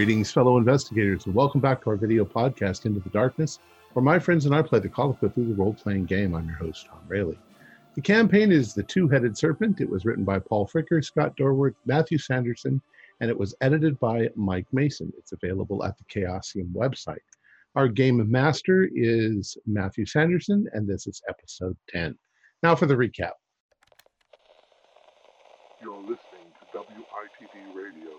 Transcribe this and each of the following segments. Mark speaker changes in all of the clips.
Speaker 1: Greetings, fellow investigators, and welcome back to our video podcast, Into the Darkness, where my friends and I play the Call of Cthulhu role playing game. I'm your host, Tom Rayleigh. The campaign is The Two Headed Serpent. It was written by Paul Fricker, Scott Dorward, Matthew Sanderson, and it was edited by Mike Mason. It's available at the Chaosium website. Our game master is Matthew Sanderson, and this is episode 10. Now for the recap.
Speaker 2: You're listening to WITD Radio.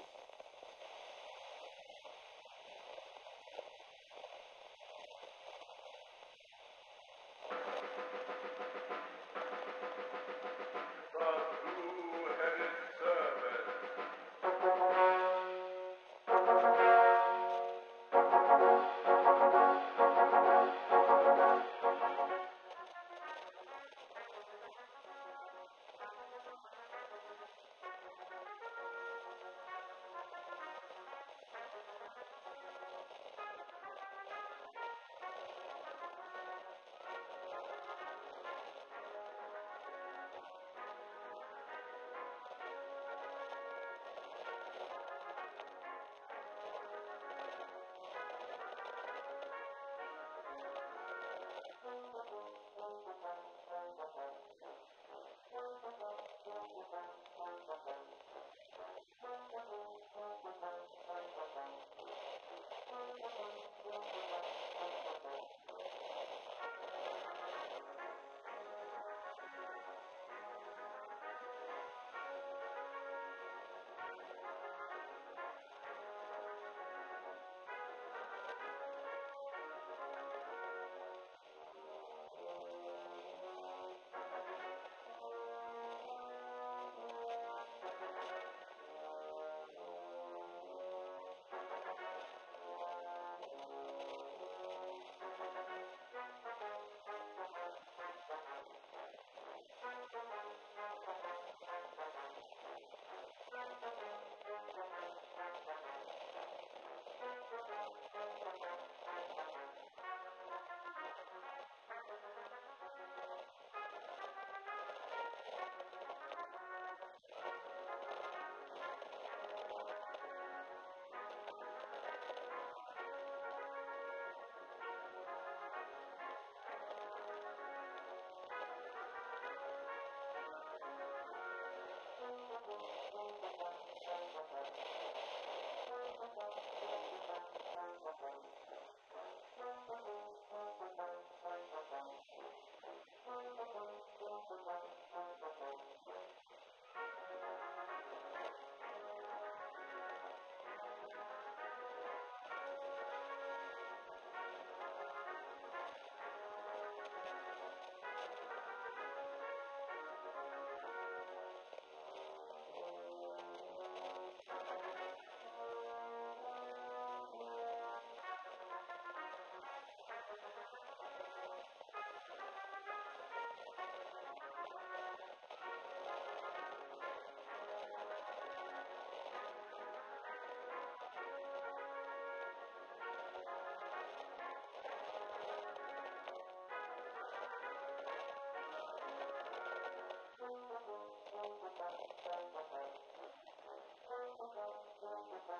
Speaker 2: Thank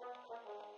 Speaker 2: you.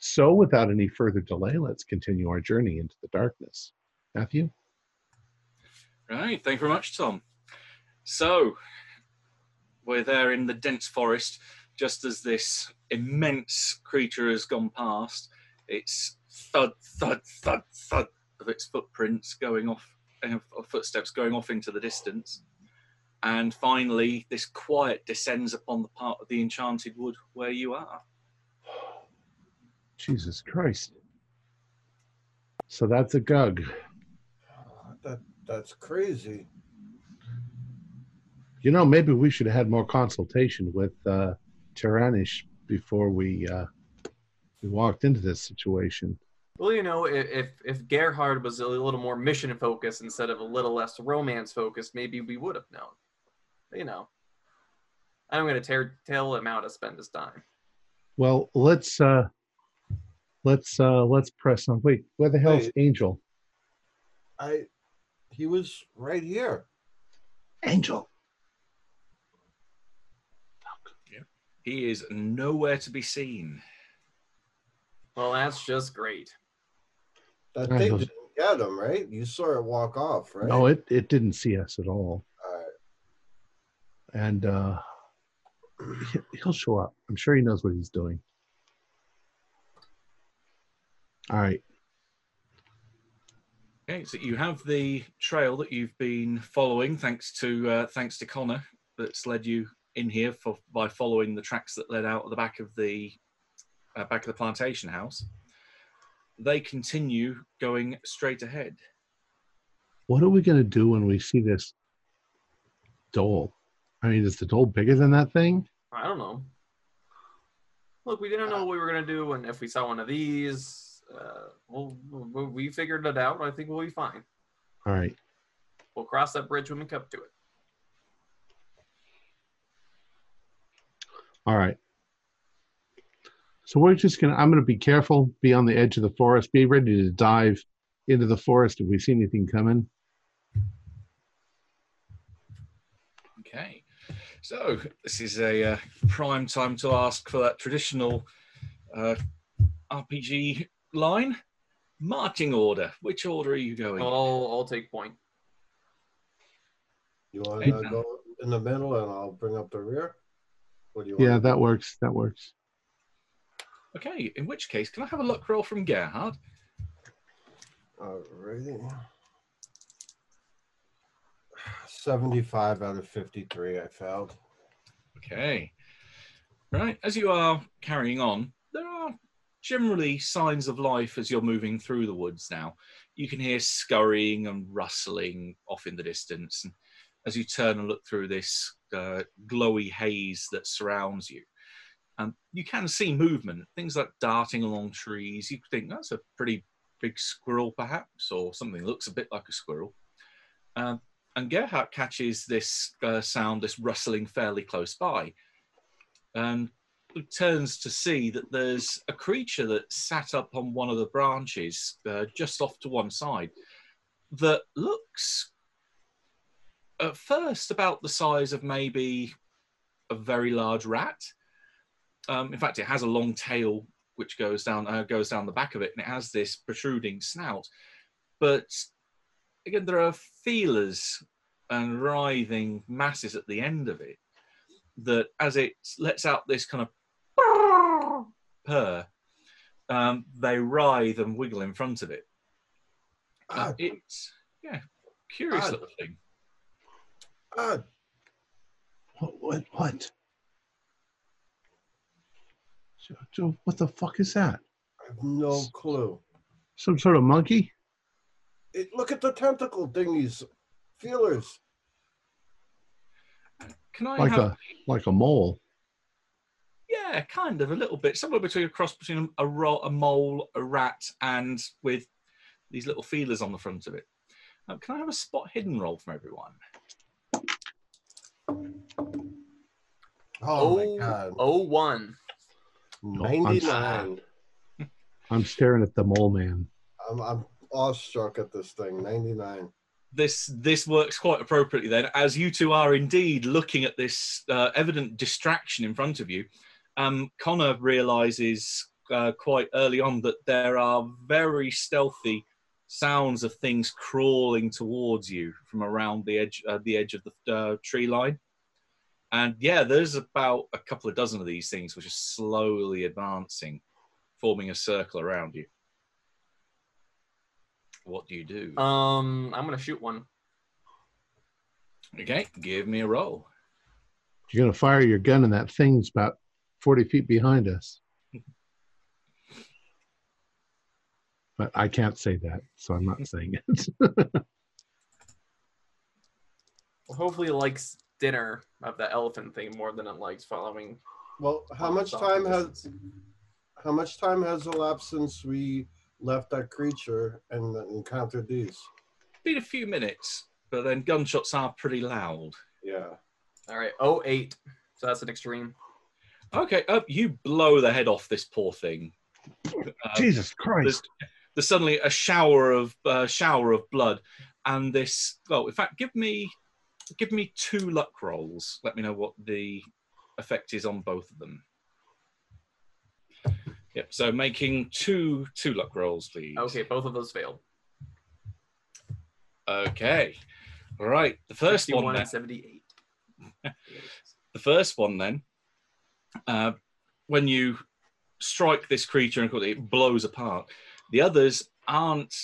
Speaker 1: So, without any further delay, let's continue our journey into the darkness. Matthew?
Speaker 3: Right, thank you very much, Tom. So, we're there in the dense forest, just as this immense creature has gone past. It's thud, thud, thud, thud of its footprints going off, uh, footsteps going off into the distance. And finally, this quiet descends upon the part of the enchanted wood where you are.
Speaker 1: Jesus Christ. So that's a gug.
Speaker 4: That that's crazy.
Speaker 1: You know, maybe we should have had more consultation with uh, Tyrannish before we uh, we walked into this situation.
Speaker 5: Well, you know, if if, if Gerhard was a little more mission focused instead of a little less romance focused, maybe we would have known. But, you know, I'm going to tear tell him how to spend his time.
Speaker 1: Well, let's uh, let's uh, let's press on. Wait, where the hell's
Speaker 4: Wait.
Speaker 1: Angel?
Speaker 4: I he was right here.
Speaker 1: Angel.
Speaker 3: He is nowhere to be seen.
Speaker 5: Well, that's just great.
Speaker 4: That
Speaker 1: I
Speaker 4: thing
Speaker 1: was-
Speaker 4: didn't get him, right? You saw it walk off, right?
Speaker 1: No, it it didn't see us at all,
Speaker 4: All right.
Speaker 1: and uh, he'll show up. I'm sure he knows what he's doing. All right.
Speaker 3: Okay, so you have the trail that you've been following, thanks to uh, thanks to Connor, that's led you in here for by following the tracks that led out at the back of the uh, back of the plantation house. They continue going straight ahead.
Speaker 1: What are we gonna do when we see this dhole? I mean, is the dhole bigger than that thing?
Speaker 5: I don't know. Look, we didn't know what we were going to do, and if we saw one of these, uh, well, we we figured it out. I think we'll be fine.
Speaker 1: All right.
Speaker 5: We'll cross that bridge when we come to it.
Speaker 1: All right. So we're just gonna. I'm gonna be careful. Be on the edge of the forest. Be ready to dive into the forest if we see anything coming.
Speaker 3: Okay, so this is a uh, prime time to ask for that traditional uh, RPG line. Marching order. Which order are you going?
Speaker 5: Well, I'll, I'll take point.
Speaker 4: You want to go in the middle, and I'll bring up the rear. What do you want?
Speaker 1: Yeah, that works. That works.
Speaker 3: Okay, in which case, can I have a luck roll from Gerhard?
Speaker 4: Alrighty. Seventy-five out of fifty-three. I failed.
Speaker 3: Okay. Right. As you are carrying on, there are generally signs of life as you're moving through the woods now. You can hear scurrying and rustling off in the distance. And as you turn and look through this uh, glowy haze that surrounds you, um, you can see movement, things like darting along trees. You think that's a pretty big squirrel, perhaps, or something that looks a bit like a squirrel. Um, and Gerhard catches this uh, sound, this rustling fairly close by, and turns to see that there's a creature that sat up on one of the branches uh, just off to one side that looks at first about the size of maybe a very large rat. Um, in fact, it has a long tail which goes down uh, goes down the back of it, and it has this protruding snout. But again, there are feelers and writhing masses at the end of it that, as it lets out this kind of purr, um, they writhe and wiggle in front of it. Uh,
Speaker 4: Odd.
Speaker 3: it's yeah, curious
Speaker 4: Odd.
Speaker 3: little thing.
Speaker 4: Ah,
Speaker 1: What? What? What? So, so what the fuck is that?
Speaker 4: I have no clue.
Speaker 1: Some sort of monkey?
Speaker 4: It, look at the tentacle thingies, feelers.
Speaker 3: Can I
Speaker 1: Like
Speaker 3: have?
Speaker 1: a like a mole?
Speaker 3: Yeah, kind of a little bit, somewhere between a cross between a, ro- a mole, a rat, and with these little feelers on the front of it. Um, can I have a spot hidden roll from everyone?
Speaker 4: Oh, my god.
Speaker 5: oh one.
Speaker 4: Ninety-nine.
Speaker 1: I'm staring at the mole man.
Speaker 4: I'm I'm awestruck at this thing. Ninety-nine.
Speaker 3: This this works quite appropriately then, as you two are indeed looking at this uh, evident distraction in front of you. Um, Connor realizes uh, quite early on that there are very stealthy sounds of things crawling towards you from around the edge uh, the edge of the uh, tree line. And yeah, there's about a couple of dozen of these things which are slowly advancing, forming a circle around you. What do you do?
Speaker 5: Um, I'm gonna shoot one.
Speaker 3: okay, give me a roll.
Speaker 1: You're going to fire your gun, and that thing's about 40 feet behind us. But I can't say that, so I'm not saying it.
Speaker 5: Well, hopefully, it likes dinner of the elephant thing more than it likes following.
Speaker 4: Well, how much time has how much time has elapsed since we left that creature and encountered these?
Speaker 3: Been a few minutes, but then gunshots are pretty loud.
Speaker 4: Yeah.
Speaker 5: All right, oh eight. So that's an extreme.
Speaker 3: Okay, uh, you blow the head off this poor thing. Uh,
Speaker 1: Jesus Christ.
Speaker 3: there's suddenly a shower of uh, shower of blood, and this. Well, in fact, give me give me two luck rolls. Let me know what the effect is on both of them. Yep. So making two two luck rolls, please.
Speaker 5: Okay, both of those failed.
Speaker 3: Okay. All right. The first one. Then,
Speaker 5: 78.
Speaker 3: the first one then. Uh, when you strike this creature and it blows apart. The others aren't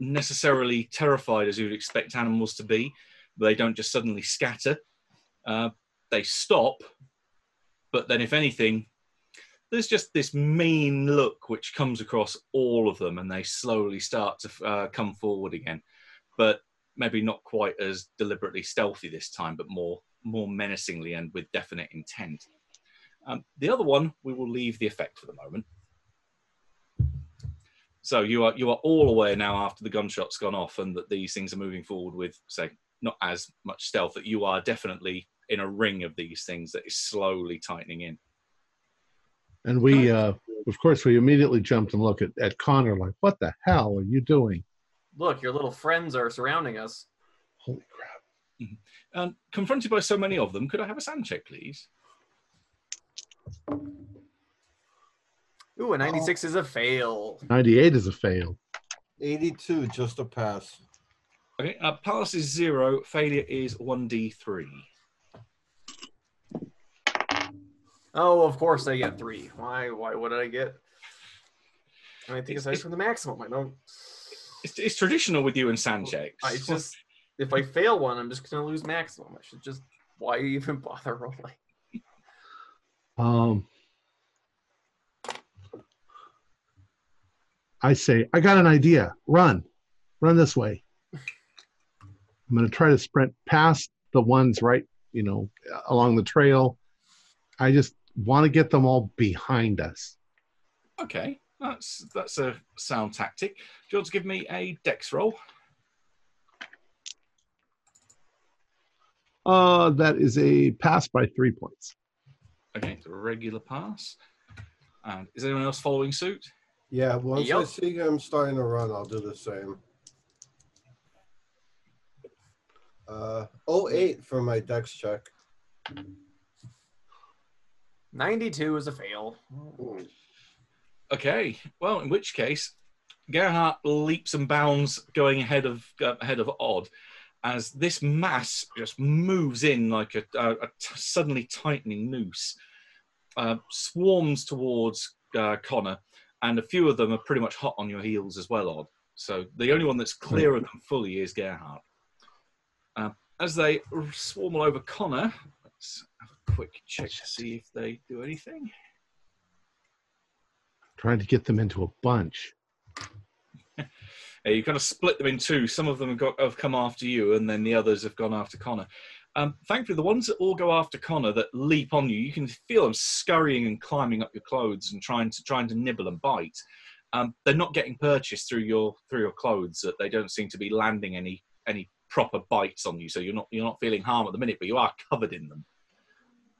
Speaker 3: necessarily terrified as you'd expect animals to be. They don't just suddenly scatter. Uh, they stop, but then, if anything, there's just this mean look which comes across all of them, and they slowly start to uh, come forward again. But maybe not quite as deliberately stealthy this time, but more more menacingly and with definite intent. Um, the other one, we will leave the effect for the moment. So you are you are all aware now after the gunshot's gone off and that these things are moving forward with say not as much stealth that you are definitely in a ring of these things that is slowly tightening in.
Speaker 1: And we, uh, of course, we immediately jumped and looked at, at Connor like, what the hell are you doing?
Speaker 5: Look, your little friends are surrounding us.
Speaker 1: Holy crap.
Speaker 3: And confronted by so many of them, could I have a SAN check, please?
Speaker 5: Ooh, a 96 is a fail.
Speaker 1: 98 is a fail.
Speaker 4: 82, just a pass.
Speaker 3: Okay, uh, pass is zero, failure is 1d3.
Speaker 5: Oh, of course I get three. Why? Why? What did I get? I mean, I think
Speaker 3: It's-
Speaker 5: aside from the maximum, I don't.
Speaker 3: It's, it's traditional with you and SAN checks.
Speaker 5: I just if I fail one, I'm just gonna lose maximum. I should just. Why even bother rolling?
Speaker 1: Um, I say, I got an idea. Run. Run this way. I'm going to try to sprint past the ones right, you know, along the trail. I just want to get them all behind us.
Speaker 3: Okay, that's that's a sound tactic. Do you want to give me a dex roll?
Speaker 1: Uh, that is a pass by three points.
Speaker 3: Okay, it's a regular pass. And is anyone else following suit?
Speaker 4: Yeah, once I see him starting to run, I'll do the same. Uh, 08 for my dex check.
Speaker 5: 92 is a fail.
Speaker 3: Okay, well, in which case, Gerhardt leaps and bounds, going ahead of uh, ahead of Odd, as this mass just moves in like a, a, a t- suddenly tightening noose, uh, swarms towards uh, Connor, and a few of them are pretty much hot on your heels as well, Odd. So the only one that's clear of them fully is Gerhardt. Uh, as they swarm all over Connor, let's have a quick check to see if they do anything.
Speaker 1: Trying to get them into a bunch.
Speaker 3: You kind of split them in two. Some of them have, got, have come after you, and then the others have gone after Connor. Um, thankfully, the ones that all go after Connor that leap on you, you can feel them scurrying and climbing up your clothes and trying to trying to nibble and bite. Um, they're not getting purchased through your through your clothes. That they don't seem to be landing any any proper bites on you. So you're not you're not feeling harm at the minute, but you are covered in them.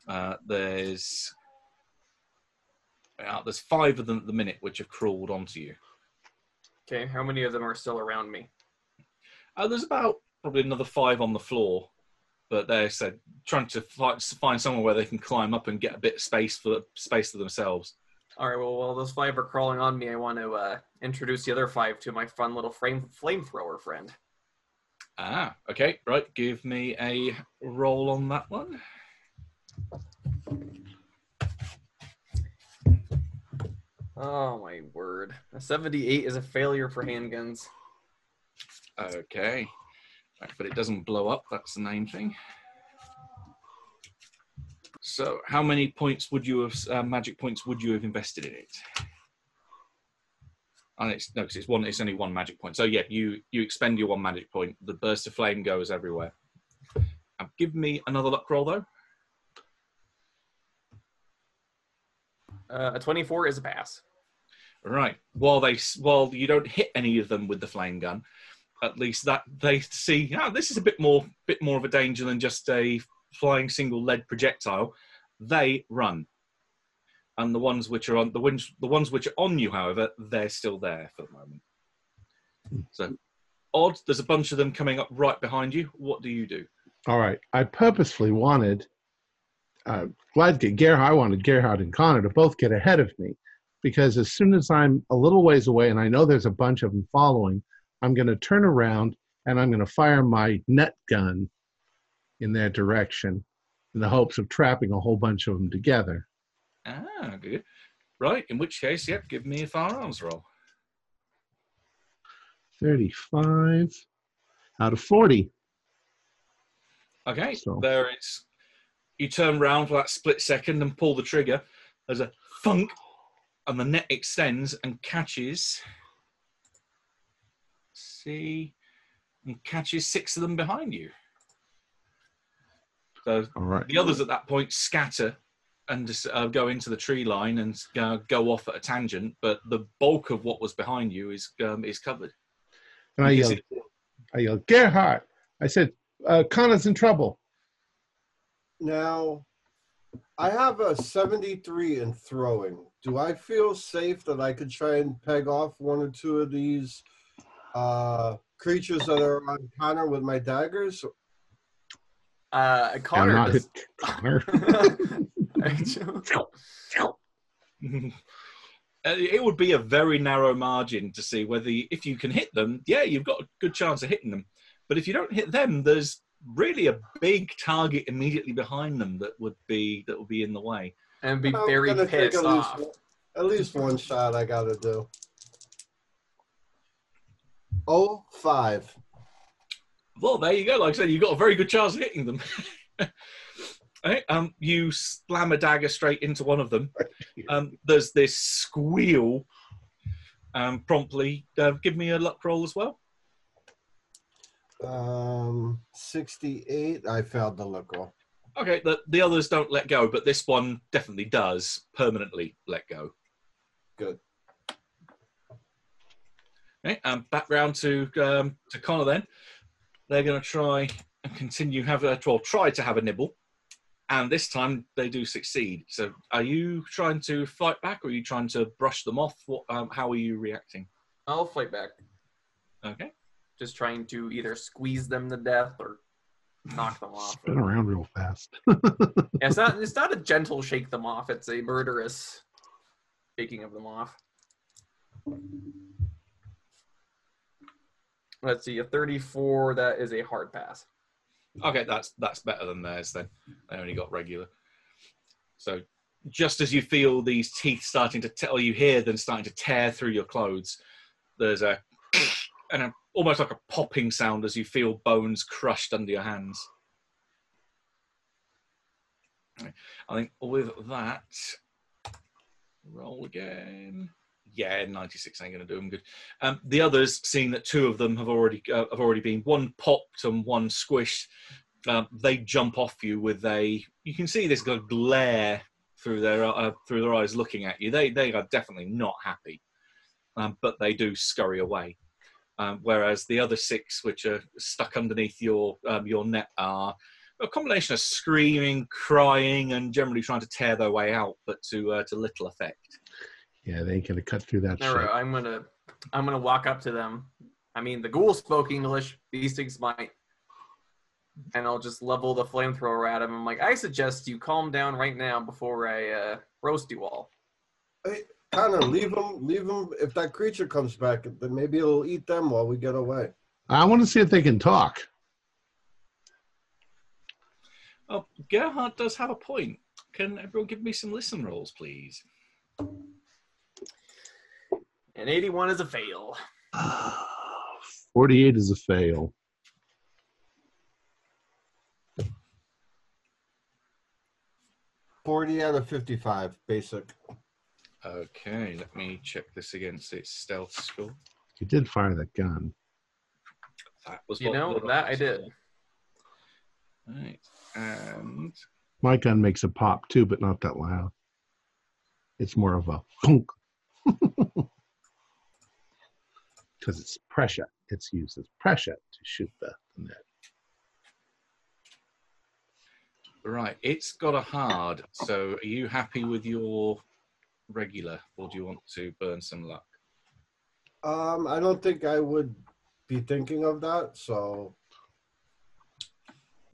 Speaker 3: Uh, there's uh, there's five of them at the minute which have crawled onto you.
Speaker 5: Okay, how many of them are still around me?
Speaker 3: Uh, there's about probably another five on the floor, but they're said trying to find, find somewhere where they can climb up and get a bit of space for space for themselves.
Speaker 5: All right. Well, while those five are crawling on me, I want to uh, introduce the other five to my fun little flame flamethrower friend.
Speaker 3: Ah, okay, right. Give me a roll on that one.
Speaker 5: Oh my word! A seventy-eight is a failure for handguns.
Speaker 3: Okay. But it doesn't blow up. That's the main thing. So, how many points would you have, uh, magic points would you have invested in it? And it's no, because it's one. It's only one magic point. So yeah, you you expend your one magic point. The burst of flame goes everywhere. Um, give me another luck roll though.
Speaker 5: Uh, a twenty-four is a pass.
Speaker 3: Right. While they while you don't hit any of them with the flame gun, at least that they see. Oh, this is a bit more bit more of a danger than just a flying single lead projectile. They run, and the ones which are on the ones the ones which are on you, however, they're still there for the moment. So, odd. There's a bunch of them coming up right behind you. What do you do?
Speaker 1: All right. I purposefully wanted, uh, glad Gerhard, I wanted Gerhard and Connor to both get ahead of me because as soon as I'm a little ways away and I know there's a bunch of them following, I'm going to turn around and I'm going to fire my net gun in that direction in the hopes of trapping a whole bunch of them together.
Speaker 3: Ah, good. Right. In which case, yep. Give me a firearms roll.
Speaker 1: 35 out of 40.
Speaker 3: Okay,
Speaker 1: So-
Speaker 3: there it's. You turn round for that split second and pull the trigger. There's a thunk, and the net extends and catches. See, and catches six of them behind you. So
Speaker 1: All right.
Speaker 3: the others at that point scatter and just, uh, go into the tree line and uh, go off at a tangent. But the bulk of what was behind you is um, is covered.
Speaker 1: And I
Speaker 3: You
Speaker 1: yelled,
Speaker 3: see-
Speaker 1: I yelled, Gerhard. I said, uh, Connor's in trouble.
Speaker 4: Now, I have a 73 in throwing. Do I feel safe that I could try and peg off one or two of these uh, creatures that are on Connor with my daggers?
Speaker 5: Uh, Connor
Speaker 1: not
Speaker 5: does.
Speaker 1: Connor.
Speaker 3: Uh, it would be a very narrow margin to see whether you, if you can hit them yeah you've got a good chance of hitting them but if you don't hit them there's really a big target immediately behind them that would be that would be in the way
Speaker 5: and be
Speaker 4: I'm
Speaker 5: very pissed
Speaker 4: at
Speaker 5: off.
Speaker 4: one- at least one shot I gotta do. Oh, five.
Speaker 3: well there you go like i said you've got a very good chance of hitting them Okay, um, you slam a dagger straight into one of them um, there's this squeal um, promptly uh, give me a luck roll as well
Speaker 4: Um, 68. I failed the luck roll.
Speaker 3: Okay, the, the others don't let go, but this one definitely does permanently let go.
Speaker 4: Good.
Speaker 3: Okay, um, back round to um, to Connor then. They're going to try and continue have a well, try to have a nibble, and this time they do succeed. So, are you trying to fight back, or are you trying to brush them off? What, um, how are you reacting?
Speaker 5: I'll fight back.
Speaker 3: Okay,
Speaker 5: Just trying to either squeeze them to death or knock them off.
Speaker 1: Spin around real fast.
Speaker 5: Yeah, it's not. It's not a gentle shake them off. It's a murderous shaking of them off. Let's see, a 34. That is a hard pass.
Speaker 3: okay, that's that's better than theirs. Then they only got regular. So, just as you feel these teeth starting to tell you hear them starting to tear through your clothes, there's a and a, almost like a popping sound as you feel bones crushed under your hands. I think with that, roll again. Yeah, 96 ain't going to do them good. Um, the others, seeing that two of them have already uh, have already been one popped and one squished, um, they jump off you with a. You can see this glare through their uh, through their eyes, looking at you. They they are definitely not happy, um, but they do scurry away. Um, whereas the other six, which are stuck underneath your um, your net, are a combination of screaming, crying, and generally trying to tear their way out, but to uh, to little effect.
Speaker 1: Yeah, they ain't gonna cut through that
Speaker 5: All right,
Speaker 1: shit.
Speaker 5: I'm gonna I'm gonna walk up to them. I mean, the ghoul spoke English. These things might. And I'll just level the flamethrower at him. I'm like, I suggest you calm down right now before I uh, roast you all.
Speaker 4: Connor, leave them. Leave them. If that creature comes back, then maybe it'll eat them while we get away.
Speaker 1: I want to see if they can talk.
Speaker 3: Oh, Gerhard does have a point. Can everyone give me some listen rolls, please?
Speaker 5: And 81 is a fail.
Speaker 1: 48 is a fail.
Speaker 4: Forty out of fifty-five, basic.
Speaker 3: Okay, let me check this against its stealth score.
Speaker 1: You did fire that gun.
Speaker 3: That was
Speaker 5: You
Speaker 3: what
Speaker 5: know,
Speaker 3: the
Speaker 5: that I did.
Speaker 3: was. Right, and
Speaker 1: My gun makes a pop too, but not that loud. It's more of a funk. Because it's pressure. It's used as pressure to shoot the, the net.
Speaker 3: right, it's got a hard. So, are you happy with your regular, or do you want to burn some luck?
Speaker 4: Um, I don't think I would be thinking of that. So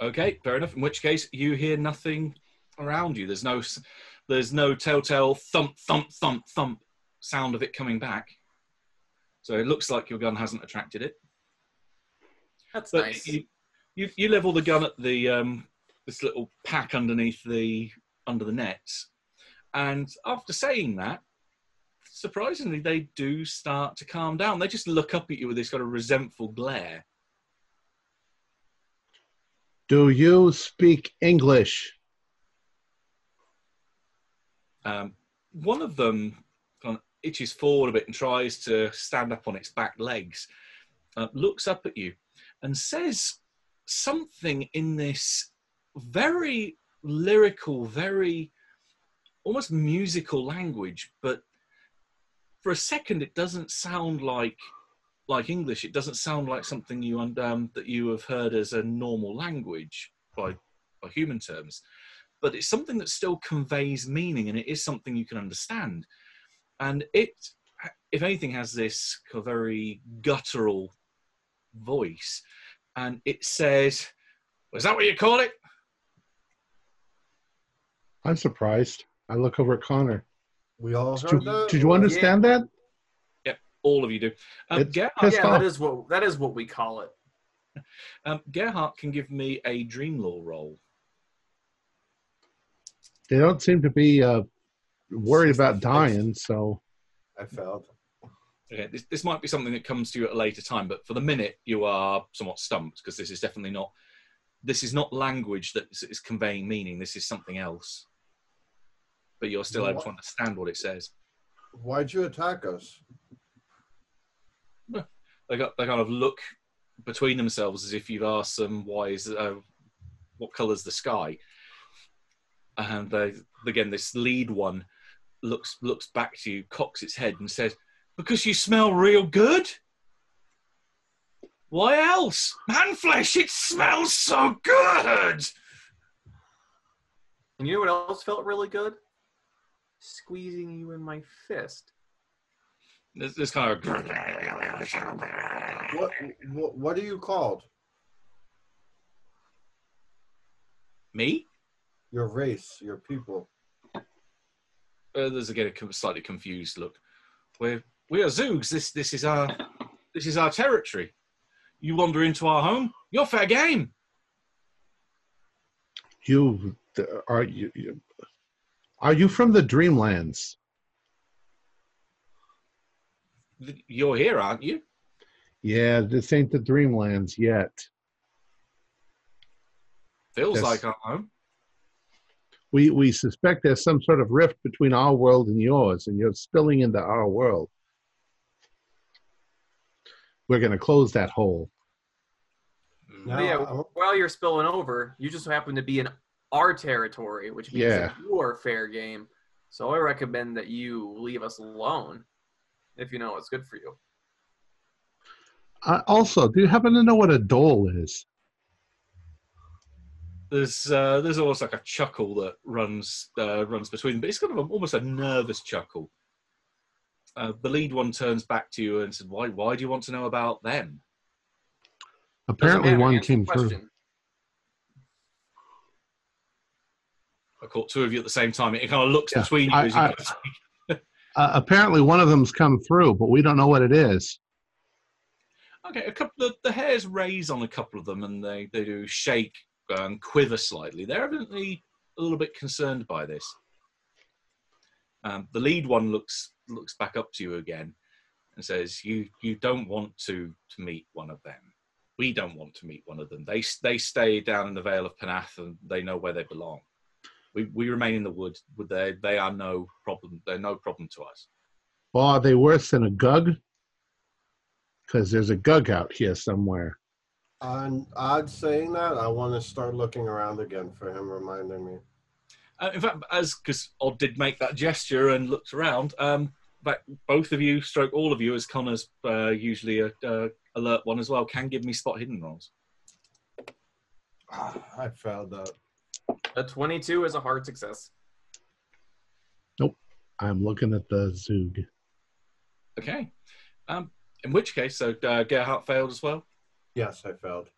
Speaker 3: Okay, fair enough. In which case, you hear nothing around you. There's no, there's no telltale thump, thump, thump, thump sound of it coming back. So it looks like your gun hasn't attracted it.
Speaker 5: That's
Speaker 3: But
Speaker 5: nice.
Speaker 3: you, you, you level the gun at the um, this little pack underneath the under the nets, and after saying that, surprisingly, they do start to calm down. They just look up at you with this kind of resentful glare.
Speaker 1: Do you speak English?
Speaker 3: Um, one of them kind of itches forward a bit and tries to stand up on its back legs, uh, looks up at you, and says something in this very lyrical, very almost musical language, but for a second it doesn't sound like like English. It doesn't sound like something you um, that you have heard as a normal language by by human terms but it's something that still conveys meaning and it is something you can understand. And it, if anything, has this kind of very guttural voice. And it says, Was that what you call it?
Speaker 1: I'm surprised. I look over at Connor.
Speaker 4: we all
Speaker 1: Did
Speaker 4: heard
Speaker 1: you,
Speaker 4: that.
Speaker 1: did you understand that?
Speaker 3: Yep, all of you do. Um, Gerhard,
Speaker 5: yeah,
Speaker 1: off.
Speaker 5: that is what that is what we call it.
Speaker 3: um, Gerhard can give me a Dream Lore roll.
Speaker 1: They don't seem to be uh, worried about dying, so
Speaker 4: I failed.
Speaker 3: Okay, this, this might be something that comes to you at a later time, but for the minute you are somewhat stumped because this is definitely not this is not language that is, is conveying meaning. This is something else. But you're still able to understand what it says.
Speaker 4: Why'd you attack us?
Speaker 3: They got they kind of look between themselves as if you've asked them why is uh, what colour's the sky, and they again this lead one looks looks back to you, cocks its head, and says, "Because you smell real good." Why else? Man flesh, it smells so good.
Speaker 5: And you know what else felt really good? Squeezing you in my fist.
Speaker 3: There's this kind of
Speaker 4: What, what what are you called?
Speaker 3: me.
Speaker 4: Your race, your people.
Speaker 3: Uh, there's again a slightly confused look. We're we are Zoogs. This this is our this is our territory. You wander into our home, you're fair game.
Speaker 1: you are you, you are you from the Dreamlands?
Speaker 3: You're here, aren't you?
Speaker 1: Yeah, this ain't the Dreamlands yet.
Speaker 3: Feels
Speaker 1: Yes.
Speaker 3: like our home.
Speaker 1: We we suspect there's some sort of rift between our world and yours, and you're spilling into our world. We're going to close that hole.
Speaker 4: Now,
Speaker 5: But yeah, while you're spilling over, you just happen to be in our territory, which means
Speaker 1: Yeah.
Speaker 5: that you are fair game. So I recommend that you leave us alone if you know what's good for you.
Speaker 1: Uh, also, do you happen to know what a dhole is?
Speaker 3: There's uh, there's almost like a chuckle that runs uh, runs between, them, but it's kind of a, almost a nervous chuckle. Uh, the lead one turns back to you and says, "Why why do you want to know about them?"
Speaker 1: Apparently, one came through.
Speaker 3: I caught two of you at the same time. It kind of looks
Speaker 1: Yeah,
Speaker 3: between you
Speaker 1: I-
Speaker 3: as you
Speaker 1: I-
Speaker 3: go.
Speaker 1: Uh, apparently, one of them's come through, but we don't know what it is.
Speaker 3: Okay, a couple the, the hairs raise on a couple of them, and they they do shake and quiver slightly. They're evidently a little bit concerned by this. Um, the lead one looks looks back up to you again and says, "You you don't want to to meet one of them. We don't want to meet one of them. They they stay down in the Vale of Pnath, and they know where they belong. We we remain in the wood. They they are no problem. They're no problem to us.
Speaker 1: Well, are they worse than a gug? Because there's a gug out here somewhere.
Speaker 4: On odd saying that, I want to start looking around again for him reminding me.
Speaker 3: Uh, in fact, as because Odd did make that gesture and looked around, um, but both of you, stroke all of you, as Connor's uh, usually a uh, alert one as well, can give me spot hidden rolls.
Speaker 4: Ah, I failed that.
Speaker 5: A 22 is a hard success. Nope.
Speaker 1: I'm looking at the Zoog.
Speaker 3: Okay. Um, in which case, so uh, Gerhardt failed as well.
Speaker 4: Yes, I failed.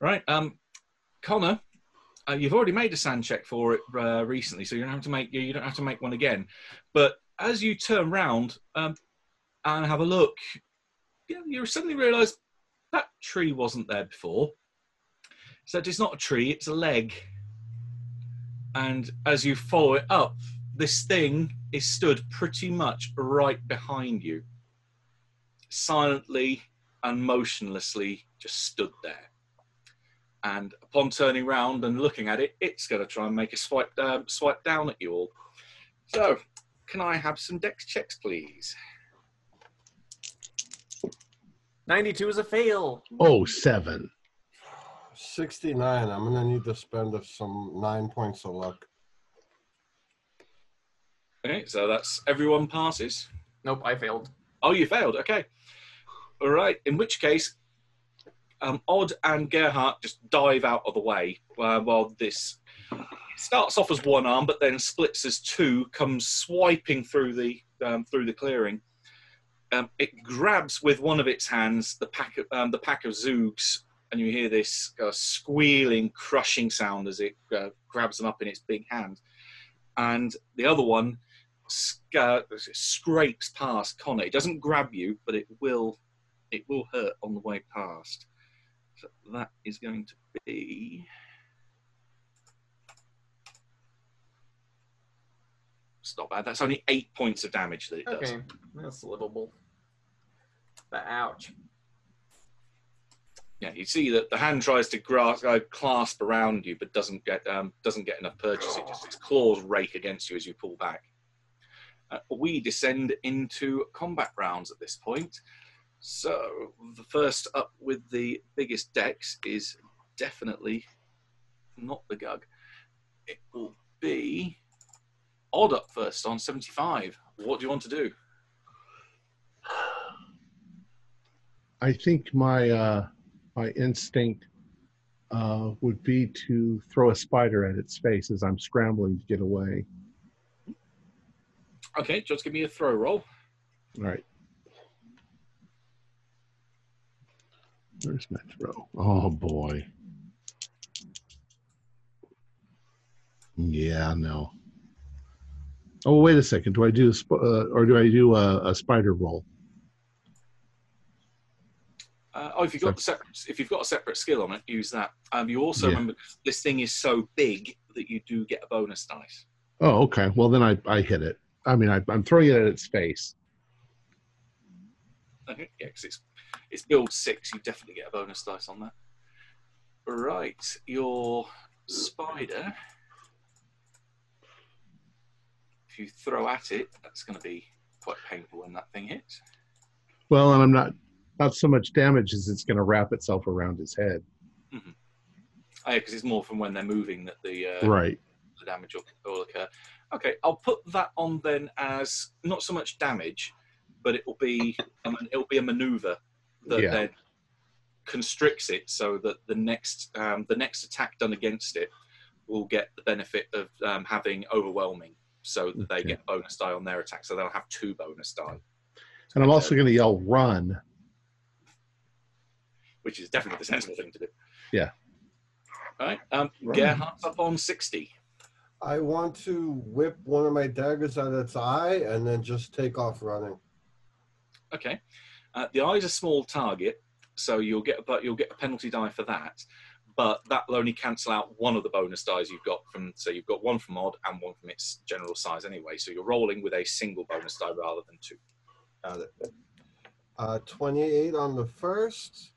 Speaker 3: Right. Um, Connor, uh, you've already made a SAN check for it uh, recently, so you don't have to make you don't have to make one again. But as you turn round um, and have a look, you suddenly realise that tree wasn't there before. So it's not a tree; it's a leg. And as you follow it up, this thing is stood pretty much right behind you, silently and motionlessly, just stood there and upon turning round and looking at it, it's going to try and make a swipe um, swipe down at you all. So, can I have some dex checks, please?
Speaker 5: 92 is a fail.
Speaker 1: Oh, seven.
Speaker 4: 69. I'm going to need to spend some nine points of luck.
Speaker 3: Okay, so that's everyone passes.
Speaker 5: Nope, I failed.
Speaker 3: Oh, you failed. Okay. All right. In which case, um, Odd and Gerhardt just dive out of the way uh, while this starts off as one arm, but then splits as two, comes swiping through the um, through the clearing. Um, it grabs with one of its hands the pack of, um, the pack of Zoogs, and you hear this uh, squealing, crushing sound as it uh, grabs them up in its big hand. And the other one sc- uh, scrapes past Connor. It doesn't grab you, but it will it will hurt on the way past. So that is going to be. It's not bad. That's only eight points of damage that it does.
Speaker 5: Okay, that's livable. But ouch.
Speaker 3: Yeah, you see that the hand tries to grasp, uh, clasp around you, but doesn't get um, doesn't get enough purchase. It just its claws rake against you as you pull back. Uh, we descend into combat rounds at this point. So the first up with the biggest dex is definitely not the Gug. It will be Odd up first on 75. What do you want to do?
Speaker 1: I think my uh, my instinct uh, would be to throw a spider at its face as I'm scrambling to get away.
Speaker 3: Okay, just give me a throw roll.
Speaker 1: All right. Where's my throw? Oh boy. Yeah, no. Oh, wait a second. Do I do a sp- uh, or do I do a, a spider roll?
Speaker 3: Uh, oh, if you've got the separate, if you've got a separate skill on it, use that. Um, you also
Speaker 1: Yeah.
Speaker 3: remember this thing is so big that you do get a bonus dice.
Speaker 1: Oh, okay. Well, then I, I hit it. I mean, I, I'm throwing it at its face.
Speaker 3: Okay, yeah, because it's it's build six. You definitely get a bonus dice on that. Right, your spider. If you throw at it, that's going to be quite painful when that thing hits.
Speaker 1: Well, and I'm not not so much damage as it's going to wrap itself around his head.
Speaker 3: Oh, yeah, because it's more from when they're moving that the uh,
Speaker 1: Right.
Speaker 3: the damage will, will occur. Okay, I'll put that on then as not so much damage, but it will be um, it'll be a maneuver that
Speaker 1: Yeah.
Speaker 3: then constricts it so that the next um, the next attack done against it will get the benefit of um, having overwhelming, so that they
Speaker 1: Okay.
Speaker 3: get bonus die on their attack. So they'll have two bonus die,
Speaker 1: And I'm also going to yell "run."
Speaker 3: which is definitely the sensible thing to do.
Speaker 1: Yeah.
Speaker 3: All right, um,
Speaker 1: Right.
Speaker 3: Gerhardt's up on sixty.
Speaker 4: I want to whip one of my daggers at its eye and then just take off running.
Speaker 3: Okay. Uh, the eye's a small target, so you'll get but you'll get a penalty die for that. But that will only cancel out one of the bonus dies you've got from. So you've got one from Odd and one from its general size anyway. So you're rolling with a single bonus die rather than two.
Speaker 4: Got it. Uh, 28 on the first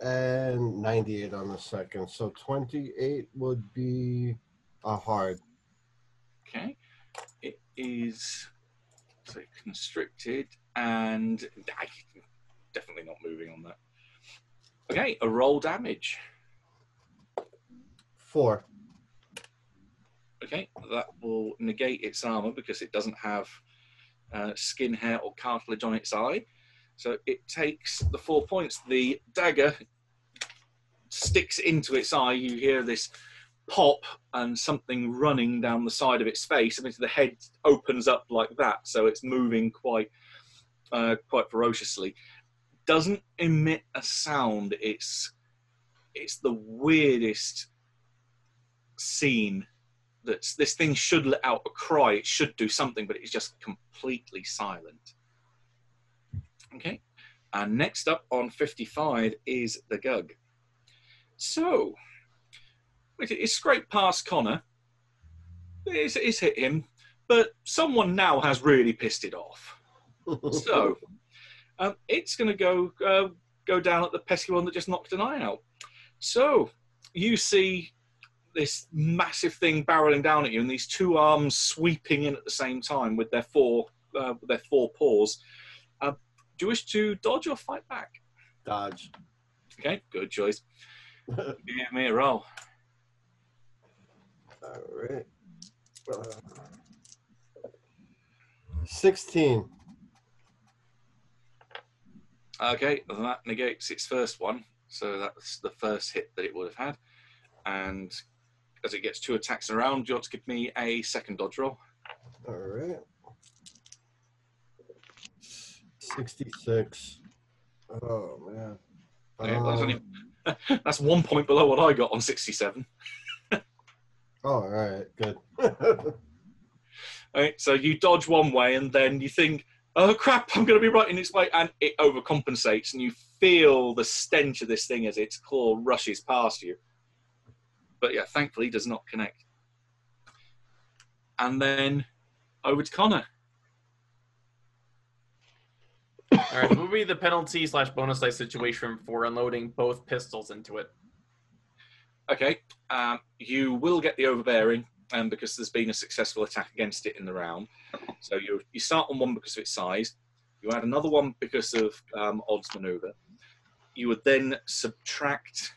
Speaker 4: and 98 on the second. So 28 would be a hard.
Speaker 3: Okay. It is so constricted and I- definitely not moving on that. Okay, a roll damage.
Speaker 4: Four.
Speaker 3: Okay, that will negate its armor because it doesn't have uh, skin, hair, or cartilage on its eye. So it takes the four points. The dagger sticks into its eye. You hear this pop and something running down the side of its face. I mean, the head opens up like that, so it's moving quite, uh, quite ferociously. Doesn't emit a sound. It's, it's the weirdest scene that's this thing should let out a cry it should do something but it's just completely silent okay and next up on 55 is the gug so it- it's scraped past connor it's, it's hit him but someone now has really pissed it off so um, it's going to go uh, go down at the pesky one that just knocked an eye out so you see this massive thing barreling down at you, and these two arms sweeping in at the same time with their four uh, with their four paws. Uh, do you wish to dodge or fight back?
Speaker 4: Dodge.
Speaker 3: Okay, good choice. Give me a roll.
Speaker 4: All right. Uh, 16.
Speaker 3: Okay, that negates its first one, so that's the first hit that it would have had. And as it gets two attacks around, do you want to give me a second dodge roll?
Speaker 4: All right. 66. Oh, man.
Speaker 3: Okay, that's,
Speaker 4: Um,
Speaker 3: only, that's one point below what I got on 67.
Speaker 4: oh, all right. Good.
Speaker 3: Right, so you dodge one way, and then you think, "Oh crap, I'm going to be right in its way," and it overcompensates, and you feel the stench of this thing as its claw rushes past you. But yeah, thankfully, does not connect. And then over to Connor.
Speaker 5: All right, what would be the penalty slash bonus dice situation for unloading both pistols into it?
Speaker 3: Okay, um, you will get the overbearing, um, because there's been a successful attack against it in the round. So you you start on one because of its size. You add another one because of um, Odd's maneuver. You would then subtract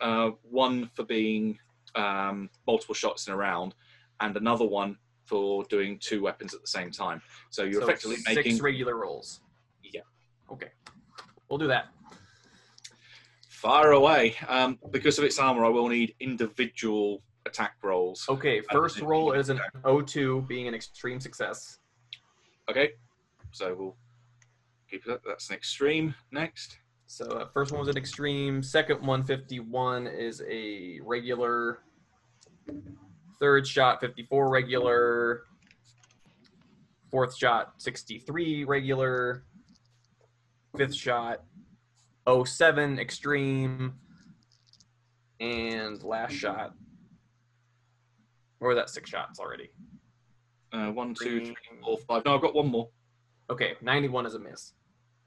Speaker 3: uh, one for being um, multiple shots in a round, and another one for doing two weapons at the same time. So you're
Speaker 5: So
Speaker 3: effectively
Speaker 5: six
Speaker 3: making
Speaker 5: regular rolls.
Speaker 3: Yeah.
Speaker 5: Okay, we'll do that.
Speaker 3: Fire away. Um, because of its armor, I will need individual attack rolls.
Speaker 5: Okay, first roll is an O2, being an extreme success.
Speaker 3: Okay, so we'll keep it up. That's an extreme. Next.
Speaker 5: So uh, first one was an extreme. Second one, 51, is a regular. Third shot, 54 regular. Fourth shot, 63 regular. Fifth shot, 07 extreme. And last shot. Or that six shots already.
Speaker 3: Uh, one, two, three, four, five. No, I've got one more.
Speaker 5: Okay, 91 is a miss.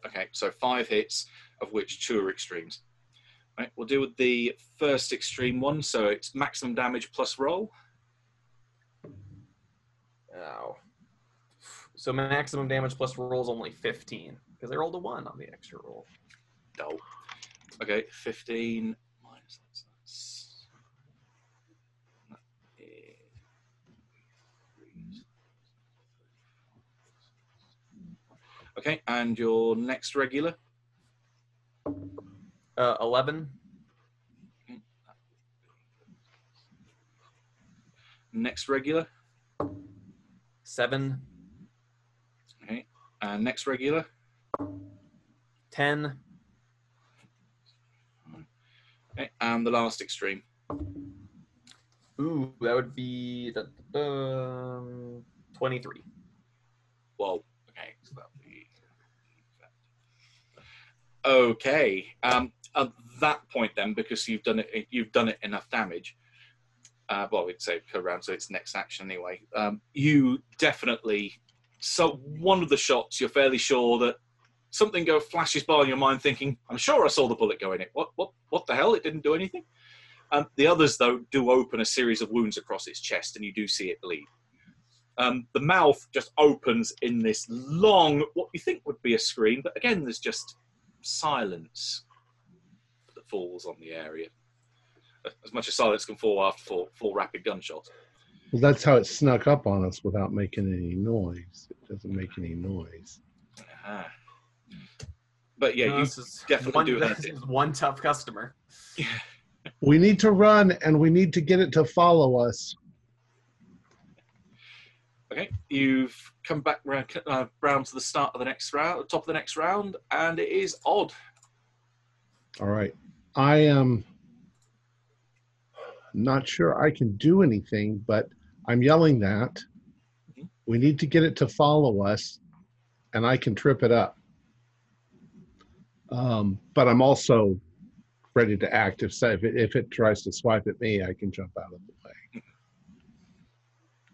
Speaker 3: Okay, so five hits, of which two are extremes. Right, we'll deal with the first extreme one. So it's maximum damage plus roll.
Speaker 5: Ow. So maximum damage plus roll is only 15 because they rolled a one on the extra roll.
Speaker 3: No. Okay, 15 minus that's, that's that is- Okay, and your next regular.
Speaker 5: Uh, 11.
Speaker 3: Next regular.
Speaker 5: Seven,
Speaker 3: Okay, and next regular.
Speaker 5: 10,
Speaker 3: Okay, and the last extreme.
Speaker 5: Ooh, that would be da, um, 23.
Speaker 3: Well, okay. So that'll be okay. Um, at that point, then, because you've done it, you've done it enough damage. Uh, well, we'd say per round, so it's next action anyway. Um, you definitely. So one of the shots, you're fairly sure that something go flashes by in your mind, thinking, "I'm sure I saw the bullet go in it. What? What? What the hell? It didn't do anything." Um, the others, though, do open a series of wounds across its chest, and you do see it bleed. Um, the mouth just opens in this long, what you think would be a scream, but again, there's just silence that falls on the area. As much as silence can fall after four, four rapid gunshots.
Speaker 1: Well, that's how it snuck up on us without making any noise. It doesn't make any noise.
Speaker 3: Ah. But yeah,
Speaker 5: No,
Speaker 3: you
Speaker 5: this is
Speaker 3: definitely
Speaker 5: one,
Speaker 3: do have
Speaker 5: this
Speaker 3: it.
Speaker 5: is one tough customer.
Speaker 1: We need to run and we need to get it to follow us.
Speaker 3: Okay, you've come back round, uh, round to the start of the next round, top of the next round, and it is Odd.
Speaker 1: All right. I am not sure I can do anything, but I'm yelling that. We need to get it to follow us, and I can trip it up. Um, but I'm also ready to act. If, if, it, if it tries to swipe at me, I can jump out of the way.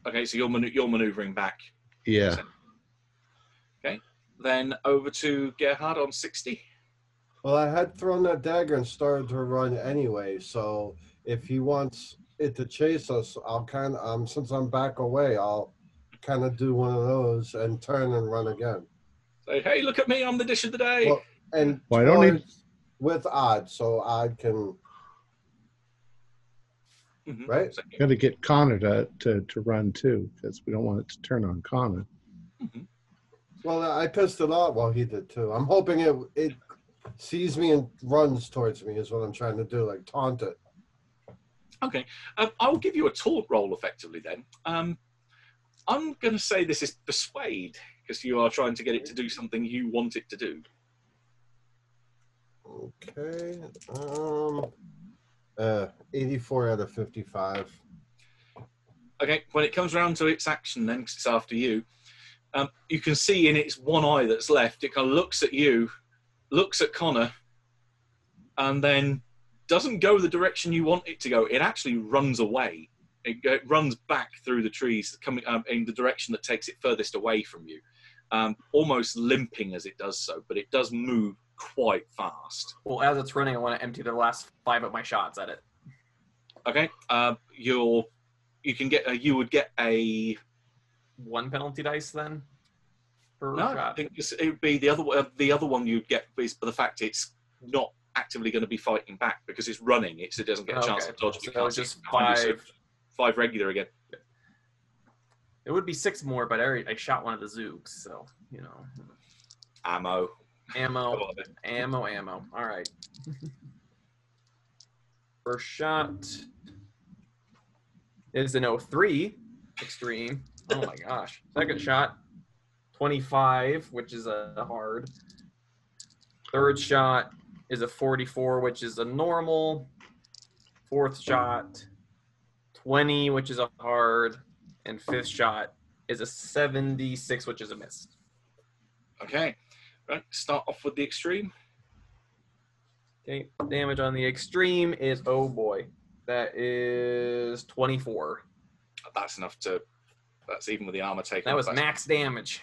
Speaker 3: Okay, so you're, manu- you're maneuvering back.
Speaker 1: Yeah.
Speaker 3: Okay, then over to Gerhard on 60.
Speaker 4: Well, I had thrown that dagger and started to run anyway. So if he wants it to chase us, I'll kind of um since I'm back away, I'll kind of do one of those and turn and run again.
Speaker 3: Say, hey, look at me, I'm the dish of the day.
Speaker 4: Well, And
Speaker 1: Well, I don't need-
Speaker 4: with Odd, so Odd can
Speaker 3: Mhm.
Speaker 4: right?
Speaker 3: So-
Speaker 1: Got to get Connor to, to, to run too, because we don't want it to turn on Connor.
Speaker 4: Well, I pissed it off. Well, he did too. I'm hoping it it sees me and runs towards me is what I'm trying to do, like taunt it.
Speaker 3: Okay, um, I'll give you a taunt roll effectively then. Um, I'm going to say this is persuade because you are trying to get it to do something you want it to do.
Speaker 4: Okay. Um. Uh, 84 out of 55.
Speaker 3: Okay, when it comes around to its action, then 'cause it's after you, um, you can see in its one eye that's left, it kind of looks at you, looks at Connor, and then doesn't go the direction you want it to go. It actually runs away. It, it runs back through the trees, coming um, in the direction that takes it furthest away from you, um, almost limping as it does so. But it does move quite fast.
Speaker 5: Well, as it's running, I want to empty the last five of my shots at it.
Speaker 3: Okay, uh, you'll you can get uh, you would get a
Speaker 5: One penalty dice then per
Speaker 3: No, I think it would be the other one- uh, the other one you'd get is for the fact it's not actively going to be fighting back because it's running. It's, it doesn't get a chance to dodge.
Speaker 5: so
Speaker 3: You
Speaker 5: just
Speaker 3: it behind you, so
Speaker 5: five.
Speaker 3: five regular again.
Speaker 5: It would be six more, but I already I shot one of the Zoogs, so you know,
Speaker 3: Ammo.
Speaker 5: Ammo, ammo, ammo. All right. First shot is an 03 extreme. Oh my gosh. Second shot, 25, which is a hard. Third shot is a 44, which is a normal. Fourth shot, 20, which is a hard. And fifth shot is a 76, which is a miss.
Speaker 3: Okay. Right. Start off with the extreme.
Speaker 5: Okay, damage on the extreme is oh boy, that is 24.
Speaker 3: That's enough to. That's even with the armor taken.
Speaker 5: That was
Speaker 3: That's-
Speaker 5: max damage.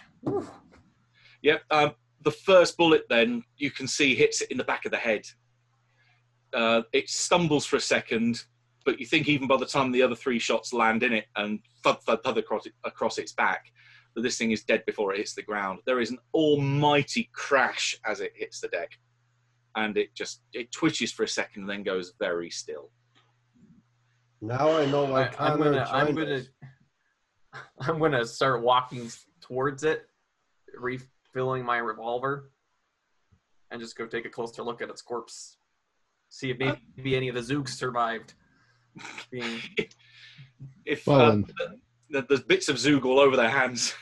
Speaker 3: Yep. Um, the first bullet, then you can see hits it in the back of the head. Uh, it stumbles for a second, but you think even by the time the other three shots land in it and thud thud thud across, it, across its back, that this thing is dead before it hits the ground. There is an almighty crash as it hits the deck, and it just it twitches for a second and then goes very still.
Speaker 4: Now I know why
Speaker 5: I,
Speaker 4: Connor
Speaker 5: I'm gonna, I'm gonna,
Speaker 4: us.
Speaker 5: I'm gonna start walking towards it, refilling my revolver, and just go take a closer look at its corpse. See if maybe any of the Zoogs survived. Being
Speaker 3: If
Speaker 1: Well,
Speaker 3: uh,
Speaker 1: and
Speaker 3: th- there's bits of Zoog all over their hands.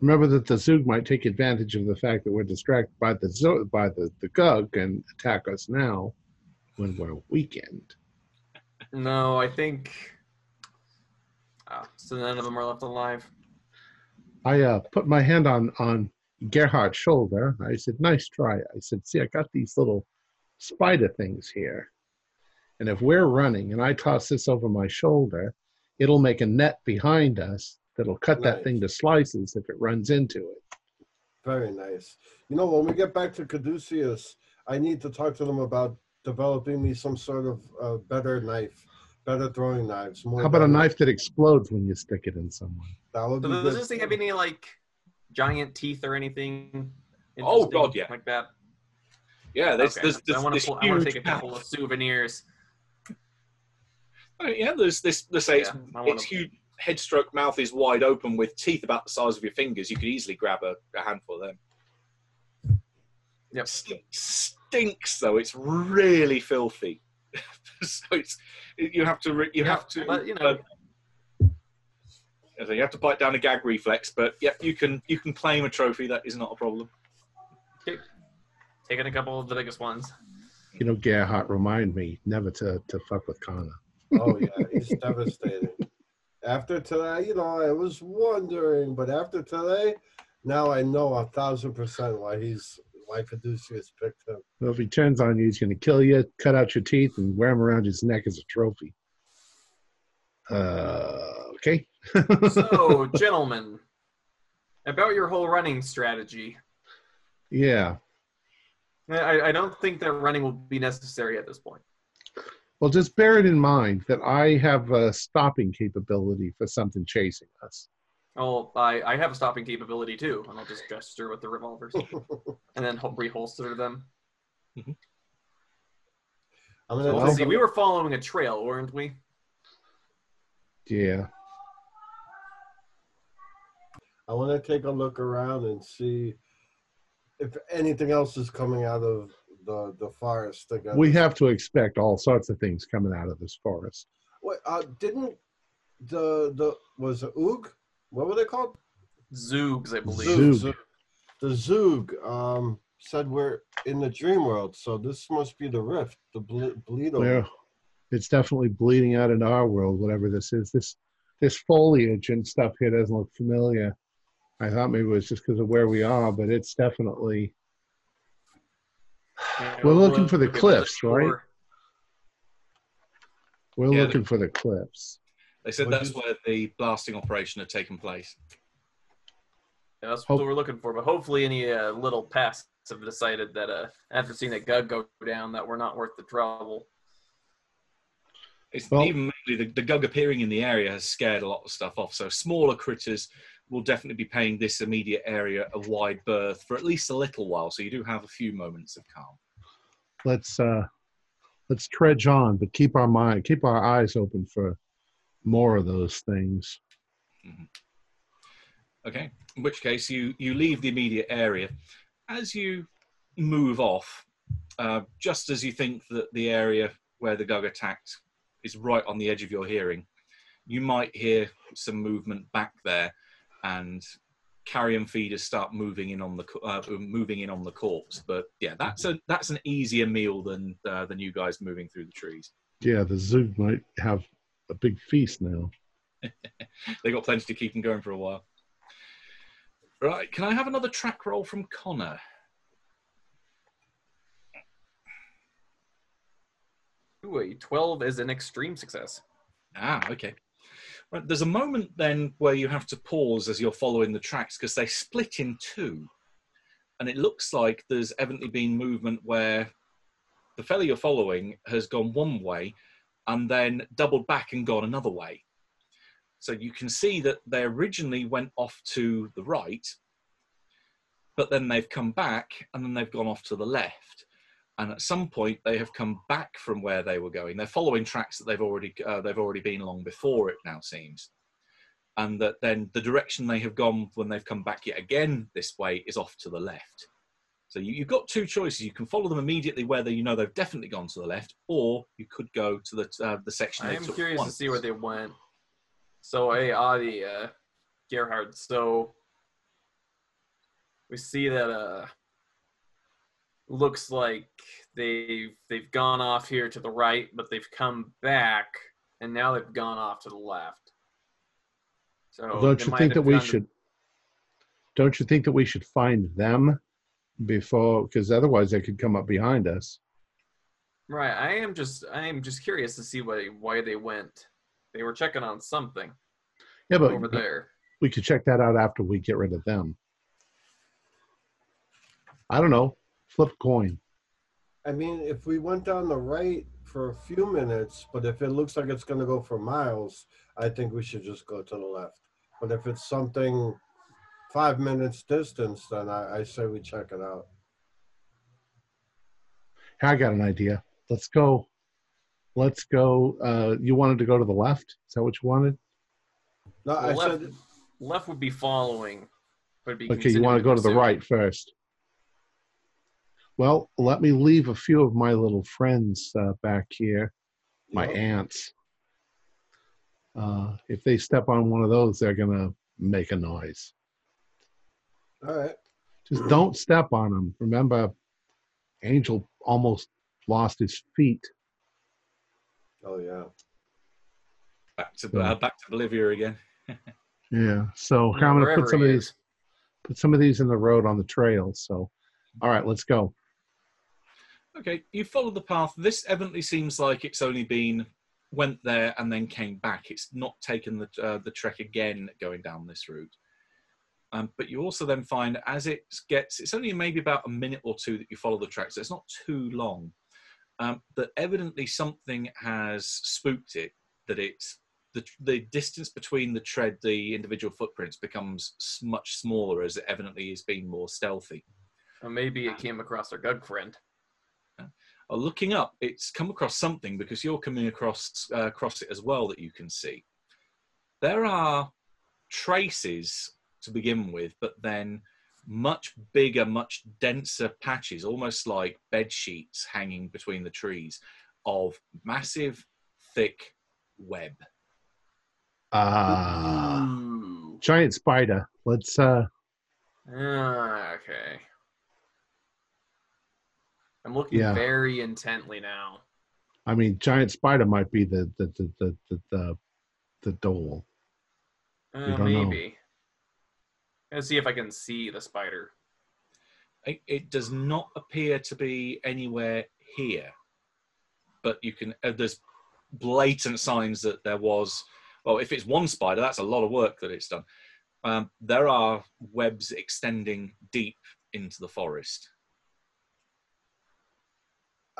Speaker 1: Remember that the Zoog might take advantage of the fact that we're distracted by the Zo- by the, the Gug and attack us now when we're weakened.
Speaker 5: No, I think. Ah, so none of them are left alive.
Speaker 1: I uh, put my hand on on Gerhard's shoulder. I said, "Nice try." I said, "See, I got these little spider things here, and if we're running and I toss this over my shoulder, it'll make a net behind us that'll cut that thing to slices if it runs into it."
Speaker 4: Very nice. You know, when we get back to Caduceus, I need to talk to them about developing me some sort of uh, better knife, better throwing knives. More
Speaker 1: How about a knife that explodes when you stick it in someone?
Speaker 4: That would
Speaker 5: So
Speaker 4: be
Speaker 5: does
Speaker 4: good.
Speaker 5: this thing have any like giant teeth or anything?
Speaker 3: Oh, God, yeah.
Speaker 5: like that.
Speaker 3: Yeah, there's
Speaker 5: Okay,
Speaker 3: there's,
Speaker 5: so I want
Speaker 3: this
Speaker 5: to. I want to take a couple of
Speaker 3: mouth.
Speaker 5: souvenirs.
Speaker 3: Oh, yeah, there's this. Let's say
Speaker 5: Yeah,
Speaker 3: it's its huge head stroke mouth is wide open with teeth about the size of your fingers. You could easily grab a, a handful of them.
Speaker 5: Yep.
Speaker 3: Stink, stinks though. It's really filthy. so it's you have to you
Speaker 5: Yeah,
Speaker 3: have to
Speaker 5: but, you know.
Speaker 3: uh, you have to bite down a gag reflex. But yep, you can you can claim a trophy. That is not a problem.
Speaker 5: Taking a couple of the biggest ones.
Speaker 1: You know, Gerhard, remind me never to to fuck with Connor.
Speaker 4: Oh yeah, he's devastating. After today, you know, I was wondering, but after today, now I know a thousand percent why he's why Caduceus picked him.
Speaker 1: Well, if he turns on you, he's going to kill you, cut out your teeth, and wear them around his neck as a trophy. Uh, okay.
Speaker 5: So, gentlemen, about your whole running strategy.
Speaker 1: yeah.
Speaker 5: I, I don't think that running will be necessary at this point.
Speaker 1: Well, just bear it in mind that I have a stopping capability for something chasing us.
Speaker 5: Oh, I, I have a stopping capability too, and I'll just gesture with the revolvers and then ho- reholster them.
Speaker 4: Mm-hmm.
Speaker 5: I'm
Speaker 4: gonna
Speaker 5: let's see, we were following a trail, weren't we?
Speaker 1: Yeah.
Speaker 4: I want to take a look around and see if anything else is coming out of the the forest. Together.
Speaker 1: We have to expect all sorts of things coming out of this forest.
Speaker 4: Wait, uh, didn't the the was it Oog? What were they called?
Speaker 5: Zoogs, I believe.
Speaker 1: Zoog.
Speaker 4: Zoog. The Zoog um, said we're in the dream world, so this must be the rift, the ble- bleed over.
Speaker 1: Yeah. It's definitely bleeding out into our world, whatever this is. This this foliage and stuff here doesn't look familiar. I thought maybe it was just because of where we are, but it's definitely
Speaker 5: Yeah,
Speaker 1: We're looking for the
Speaker 5: looking
Speaker 1: cliffs,
Speaker 5: shore.
Speaker 1: right? we're
Speaker 3: Yeah,
Speaker 1: looking for the cliffs.
Speaker 3: They said
Speaker 4: What'd
Speaker 3: that's where the blasting operation had taken place.
Speaker 5: Yeah, that's
Speaker 1: Hope-
Speaker 5: what we're looking for. But hopefully, any uh, little pests have decided that uh, after seeing that Gug go down, that we're not worth the trouble.
Speaker 3: It's
Speaker 1: Well-
Speaker 3: even mainly the, the gug appearing in the area has scared a lot of stuff off. So smaller critters will definitely be paying this immediate area a wide berth for at least a little while. So you do have a few moments of calm.
Speaker 1: Let's uh let's trudge on, but keep our mind keep our eyes open for more of those things.
Speaker 3: Okay. In which case you you leave the immediate area. As you move off, uh, just as you think that the area where the gug attacked is right on the edge of your hearing, you might hear some movement back there, and carrion feeders start moving in on the uh, moving in on the corpse. But yeah, that's a that's an easier meal than uh, than you guys moving through the trees.
Speaker 1: Yeah, the zoo might have a big feast now.
Speaker 3: They got plenty to keep them going for a while. Right, can I have another track roll from Connor?
Speaker 5: Ooh, a 12 is an extreme success.
Speaker 3: Ah, okay. Right, there's a moment then where you have to pause as you're following the tracks because they split in two. And it looks like there's evidently been movement where the fellow you're following has gone one way and then doubled back and gone another way. So you can see that they originally went off to the right, but then they've come back and then they've gone off to the left and at some point they have come back from where they were going. They're following tracks that they've already uh, they've already been along before. It now seems, and that then the direction they have gone when they've come back yet again this way is off to the left. So you, you've got two choices. You can follow them immediately where they, you know they've definitely gone to the left, or you could go to the uh, the section.
Speaker 5: I am curious to see where they went. So, hey, Adi, uh, Gerhard, so we see that uh, looks like they've they've gone off here to the right, but they've come back, and now they've gone off to the left. So
Speaker 1: don't you think that we
Speaker 5: gone to-
Speaker 1: should? Don't you think that we should find them before? Because otherwise, they could come up behind us.
Speaker 5: Right. I am just I am just curious to see why why they went. They were checking on something
Speaker 1: Yeah, but
Speaker 5: over there.
Speaker 1: we could check that out after we get rid of them. I don't know. Flip coin.
Speaker 4: I mean, if we went down the right for a few minutes, but if it looks like it's going to go for miles, I think we should just go to the left. But if it's something five minutes distance, then I, I say we check it out.
Speaker 1: Hey, I got an idea. Let's go. Let's go. Uh, you wanted to go to the left? Is that what you wanted?
Speaker 4: No,
Speaker 5: Well,
Speaker 4: I
Speaker 5: left,
Speaker 4: said
Speaker 5: left would be following. Would be
Speaker 1: Okay, you want to go to the right first. Well, let me leave a few of my little friends uh, back here, my
Speaker 4: Yep.
Speaker 1: ants. Uh, if they step on one of those, they're going to make a noise.
Speaker 4: All right.
Speaker 1: Just don't step on them. Remember, Angel almost lost his feet.
Speaker 4: Oh yeah.
Speaker 3: Back to uh, back to Bolivia again.
Speaker 1: Yeah. So I'm going to put some of these, put some of these in the road on the trail. So, all right, let's go.
Speaker 3: Okay, you follow the path. This evidently seems like it's only been went there and then came back. It's not taken the uh, the trek again going down this route. Um, but you also then find as it gets, it's only maybe about a minute or two that you follow the track, so it's not too long. Um, that evidently something has spooked it. That it's the the distance between the tread, the individual footprints becomes much smaller as it evidently is being more stealthy.
Speaker 5: Or maybe it came across their Gug friend.
Speaker 3: Uh, looking up, it's come across something because you're coming across uh, across it as well that you can see. There are traces to begin with, but then much bigger, much denser patches, almost like bed sheets hanging between the trees, of massive, thick web.
Speaker 1: Ah,
Speaker 5: Ooh.
Speaker 1: giant spider. Let's. uh
Speaker 5: Ah, okay. I'm looking
Speaker 1: Yeah.
Speaker 5: very intently now.
Speaker 1: I mean, giant spider might be the the the the the, the, the dhole.
Speaker 5: Uh,
Speaker 1: don't know.
Speaker 5: maybe. Let's see if I can see the spider.
Speaker 3: It, it does not appear to be anywhere here, but you can. Uh, there's blatant signs that there was. Well, if it's one spider, that's a lot of work that it's done. Um, there are webs extending deep into the forest.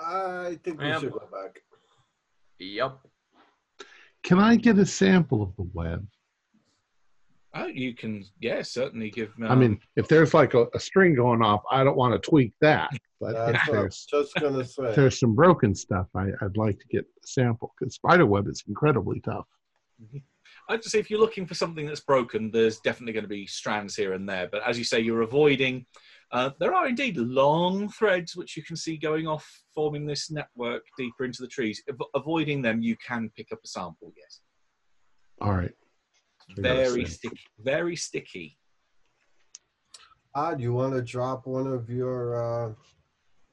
Speaker 4: I think we
Speaker 5: Yeah.
Speaker 4: should go back.
Speaker 5: Yep.
Speaker 1: Can I get a sample of the web?
Speaker 3: Oh, you can, yeah, certainly give. Um,
Speaker 1: I mean, if there's like a, a string going off, I don't want to tweak that. But if
Speaker 4: That's what I
Speaker 1: there's
Speaker 4: just gonna say.
Speaker 1: if there's some broken stuff, I, I'd like to get a sample because spider web is incredibly tough.
Speaker 3: I'd say if you're looking for something that's broken, there's definitely going to be strands here and there. But as you say, you're avoiding. Uh, there are indeed long threads which you can see going off, forming this network deeper into the trees. Av- avoiding them, you can pick up a sample. Yes,
Speaker 1: All right. I
Speaker 3: very sticky. Very sticky.
Speaker 4: Odd, you want to drop one of your uh,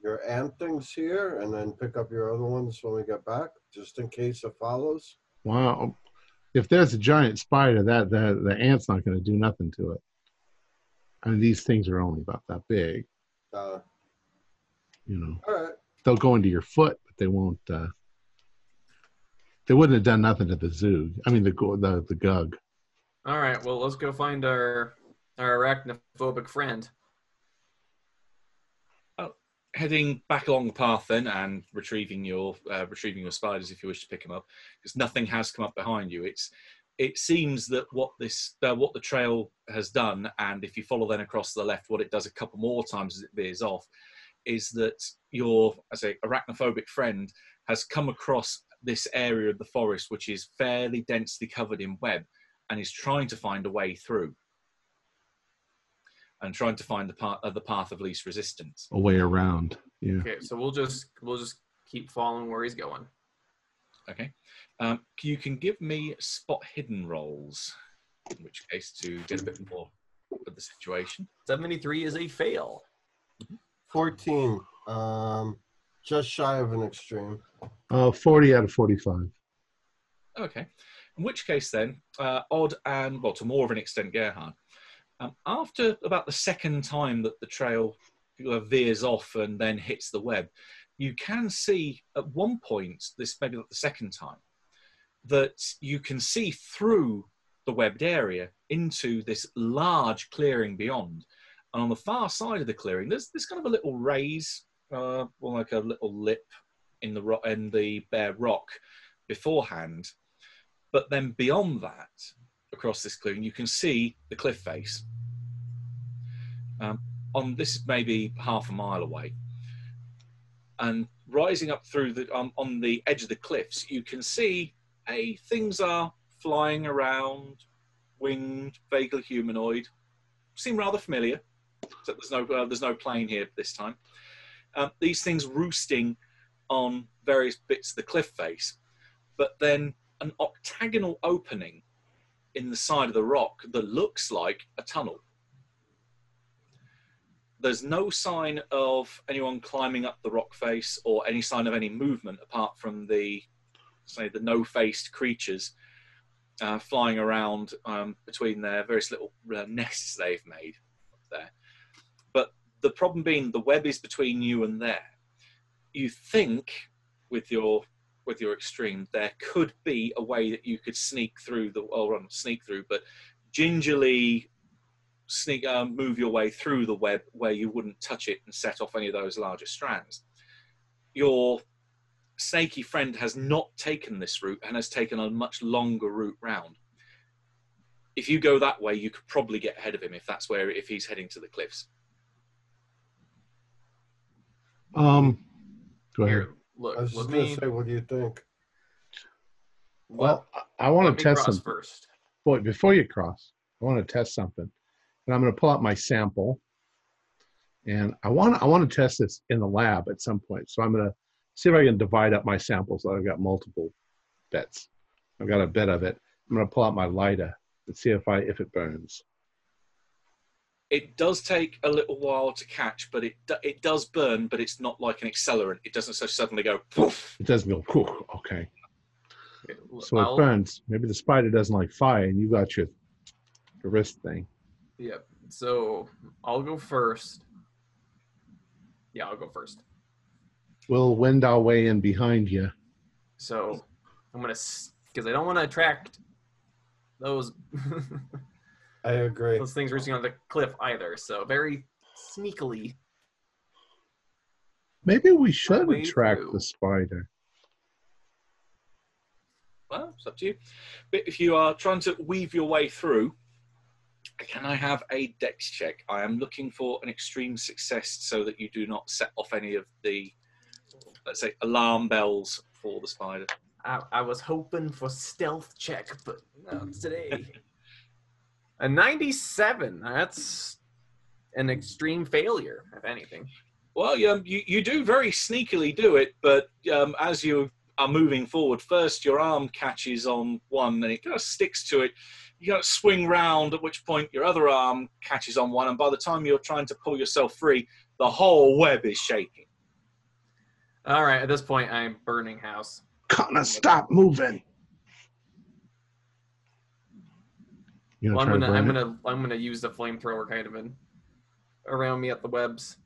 Speaker 4: your ant things here, and then pick up your other ones when we get back, just in case it follows.
Speaker 1: Wow. If there's a giant spider, that the the ant's not going to do nothing to it. I mean, these things are only about that big.
Speaker 4: Uh,
Speaker 1: You know,
Speaker 4: all right.
Speaker 1: they'll go into your foot, but they won't. Uh, they wouldn't have done nothing to the zoo. I mean, the the the gug.
Speaker 5: All right. Well, let's go find our our arachnophobic friend.
Speaker 3: Heading back along the path then, and retrieving your uh, retrieving your spiders if you wish to pick them up, because nothing has come up behind you. It's it seems that what this uh, what the trail has done, and if you follow then across to the left, what it does a couple more times as it veers off, is that your I say arachnophobic friend has come across this area of the forest which is fairly densely covered in web, and is trying to find a way through, and trying to find the path uh, the path of least resistance.
Speaker 1: A way around. Yeah.
Speaker 5: Okay, so we'll just we'll just keep following where he's going.
Speaker 3: Okay. Um, you can give me spot hidden rolls, in which case to get a bit more of the situation.
Speaker 5: Seventy three is a fail.
Speaker 4: Fourteen. Um, just shy of an extreme.
Speaker 1: Uh, 40 out of 45.
Speaker 3: Okay. In which case, then, uh, Odd and, well, to more of an extent, Gerhard, um, after about the second time that the trail uh, veers off and then hits the web, you can see at one point, this maybe not the second time, that you can see through the webbed area into this large clearing beyond. And on the far side of the clearing, there's, there's kind of a little raise, uh, well, like a little lip in the rock, in the bare rock beforehand. But then beyond that, across this clearing, you can see the cliff face. Um, on this is maybe half a mile away, and rising up through the um, on the edge of the cliffs, you can see a things are flying around, winged, vaguely humanoid, seem rather familiar. There's no uh, there's no plane here this time. Um, these things roosting on various bits of the cliff face, but then an octagonal opening in the side of the rock that looks like a tunnel. There's no sign of anyone climbing up the rock face or any sign of any movement apart from the, say, the no-faced creatures uh, flying around um, between their various little uh, nests they've made up there. But the problem being the web is between you and there. You think with your with your extreme, there could be a way that you could sneak through the or um, sneak through, but gingerly sneak uh, move your way through the web where you wouldn't touch it and set off any of those larger strands. Your snaky friend has not taken this route and has taken a much longer route round. If you go that way, you could probably get ahead of him if that's where if he's heading to the cliffs.
Speaker 1: Um, go ahead.
Speaker 5: Here, look,
Speaker 4: I was
Speaker 5: let
Speaker 4: just gonna
Speaker 5: me.
Speaker 4: say, what do you think?
Speaker 1: Well,
Speaker 5: let,
Speaker 1: I, I want to test
Speaker 5: cross
Speaker 1: something.
Speaker 5: first.
Speaker 1: Boy, before you cross, I want to test something, and I'm going to pull out my sample, and I want I want to test this in the lab at some point. So I'm going to see if I can divide up my samples. So I've got multiple bits. I've got a bit of it. I'm going to pull out my lighter and see if I if it burns.
Speaker 3: It does take a little while to catch, but it it does burn, but it's not like an accelerant. It doesn't so suddenly go poof.
Speaker 1: It doesn't go. Whew, okay,
Speaker 5: Okay,
Speaker 1: so
Speaker 5: I'll-
Speaker 1: it burns. Maybe the spider doesn't like fire, and you got your, your wrist thing.
Speaker 5: Yep. So I'll go first. Yeah, I'll go first.
Speaker 1: We'll wend our way in behind you.
Speaker 5: So I'm gonna because I don't want to attract those
Speaker 4: I agree.
Speaker 5: those things roosting on the cliff either. So very sneakily.
Speaker 1: Maybe we should
Speaker 5: way
Speaker 1: attract
Speaker 5: through.
Speaker 1: the spider.
Speaker 3: Well, it's up to you. But if you are trying to weave your way through, can I have a dex check? I am looking for an extreme success so that you do not set off any of the, let's say, alarm bells for the spider.
Speaker 5: I, I was hoping for stealth check, but not today. A 97. That's an extreme failure, if anything.
Speaker 3: Well, um, you, you do very sneakily do it, but um, as you are moving forward, first your arm catches on one and it kind of sticks to it. You got to swing round, at which point your other arm catches on one, and by the time you're trying to pull yourself free, the whole web is shaking.
Speaker 5: All right, at this point, I'm burning house.
Speaker 1: Connor, stop moving. You
Speaker 5: Well,
Speaker 1: gonna
Speaker 5: I'm gonna, I'm
Speaker 1: it?
Speaker 5: gonna, I'm gonna use the flamethrower kind of in around me at the webs.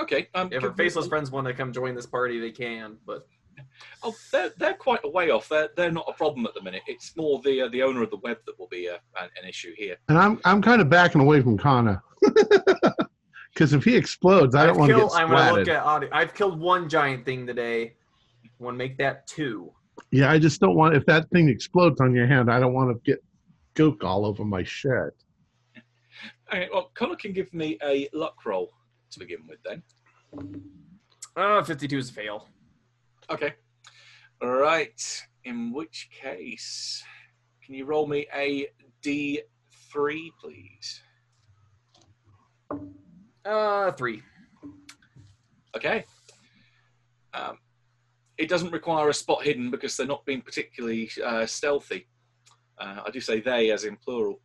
Speaker 3: Okay. Um,
Speaker 5: If our faceless friends want to come join this party, they can. But
Speaker 3: Oh, they're, they're quite a way off. They're, they're not a problem at the minute. It's more the uh, the owner of the web that will be uh, an, an issue here.
Speaker 1: And I'm I'm kind of backing away from Connor. Because if he explodes, I don't want to get
Speaker 5: killed, I'm gonna look
Speaker 1: splatted.
Speaker 5: at audio. I've killed one giant thing today. Want to make that two?
Speaker 1: Yeah, I just don't want. If that thing explodes on your hand, I don't want to get gook all over my shirt.
Speaker 3: Okay, well, Connor can give me a luck roll to begin with then.
Speaker 5: Uh, 52 is a fail.
Speaker 3: Okay. All right. In which case, can you roll me a D3, please?
Speaker 5: Uh, three.
Speaker 3: Okay. Um, it doesn't require a spot hidden because they're not being particularly uh, stealthy. Uh, I do say they as in plural.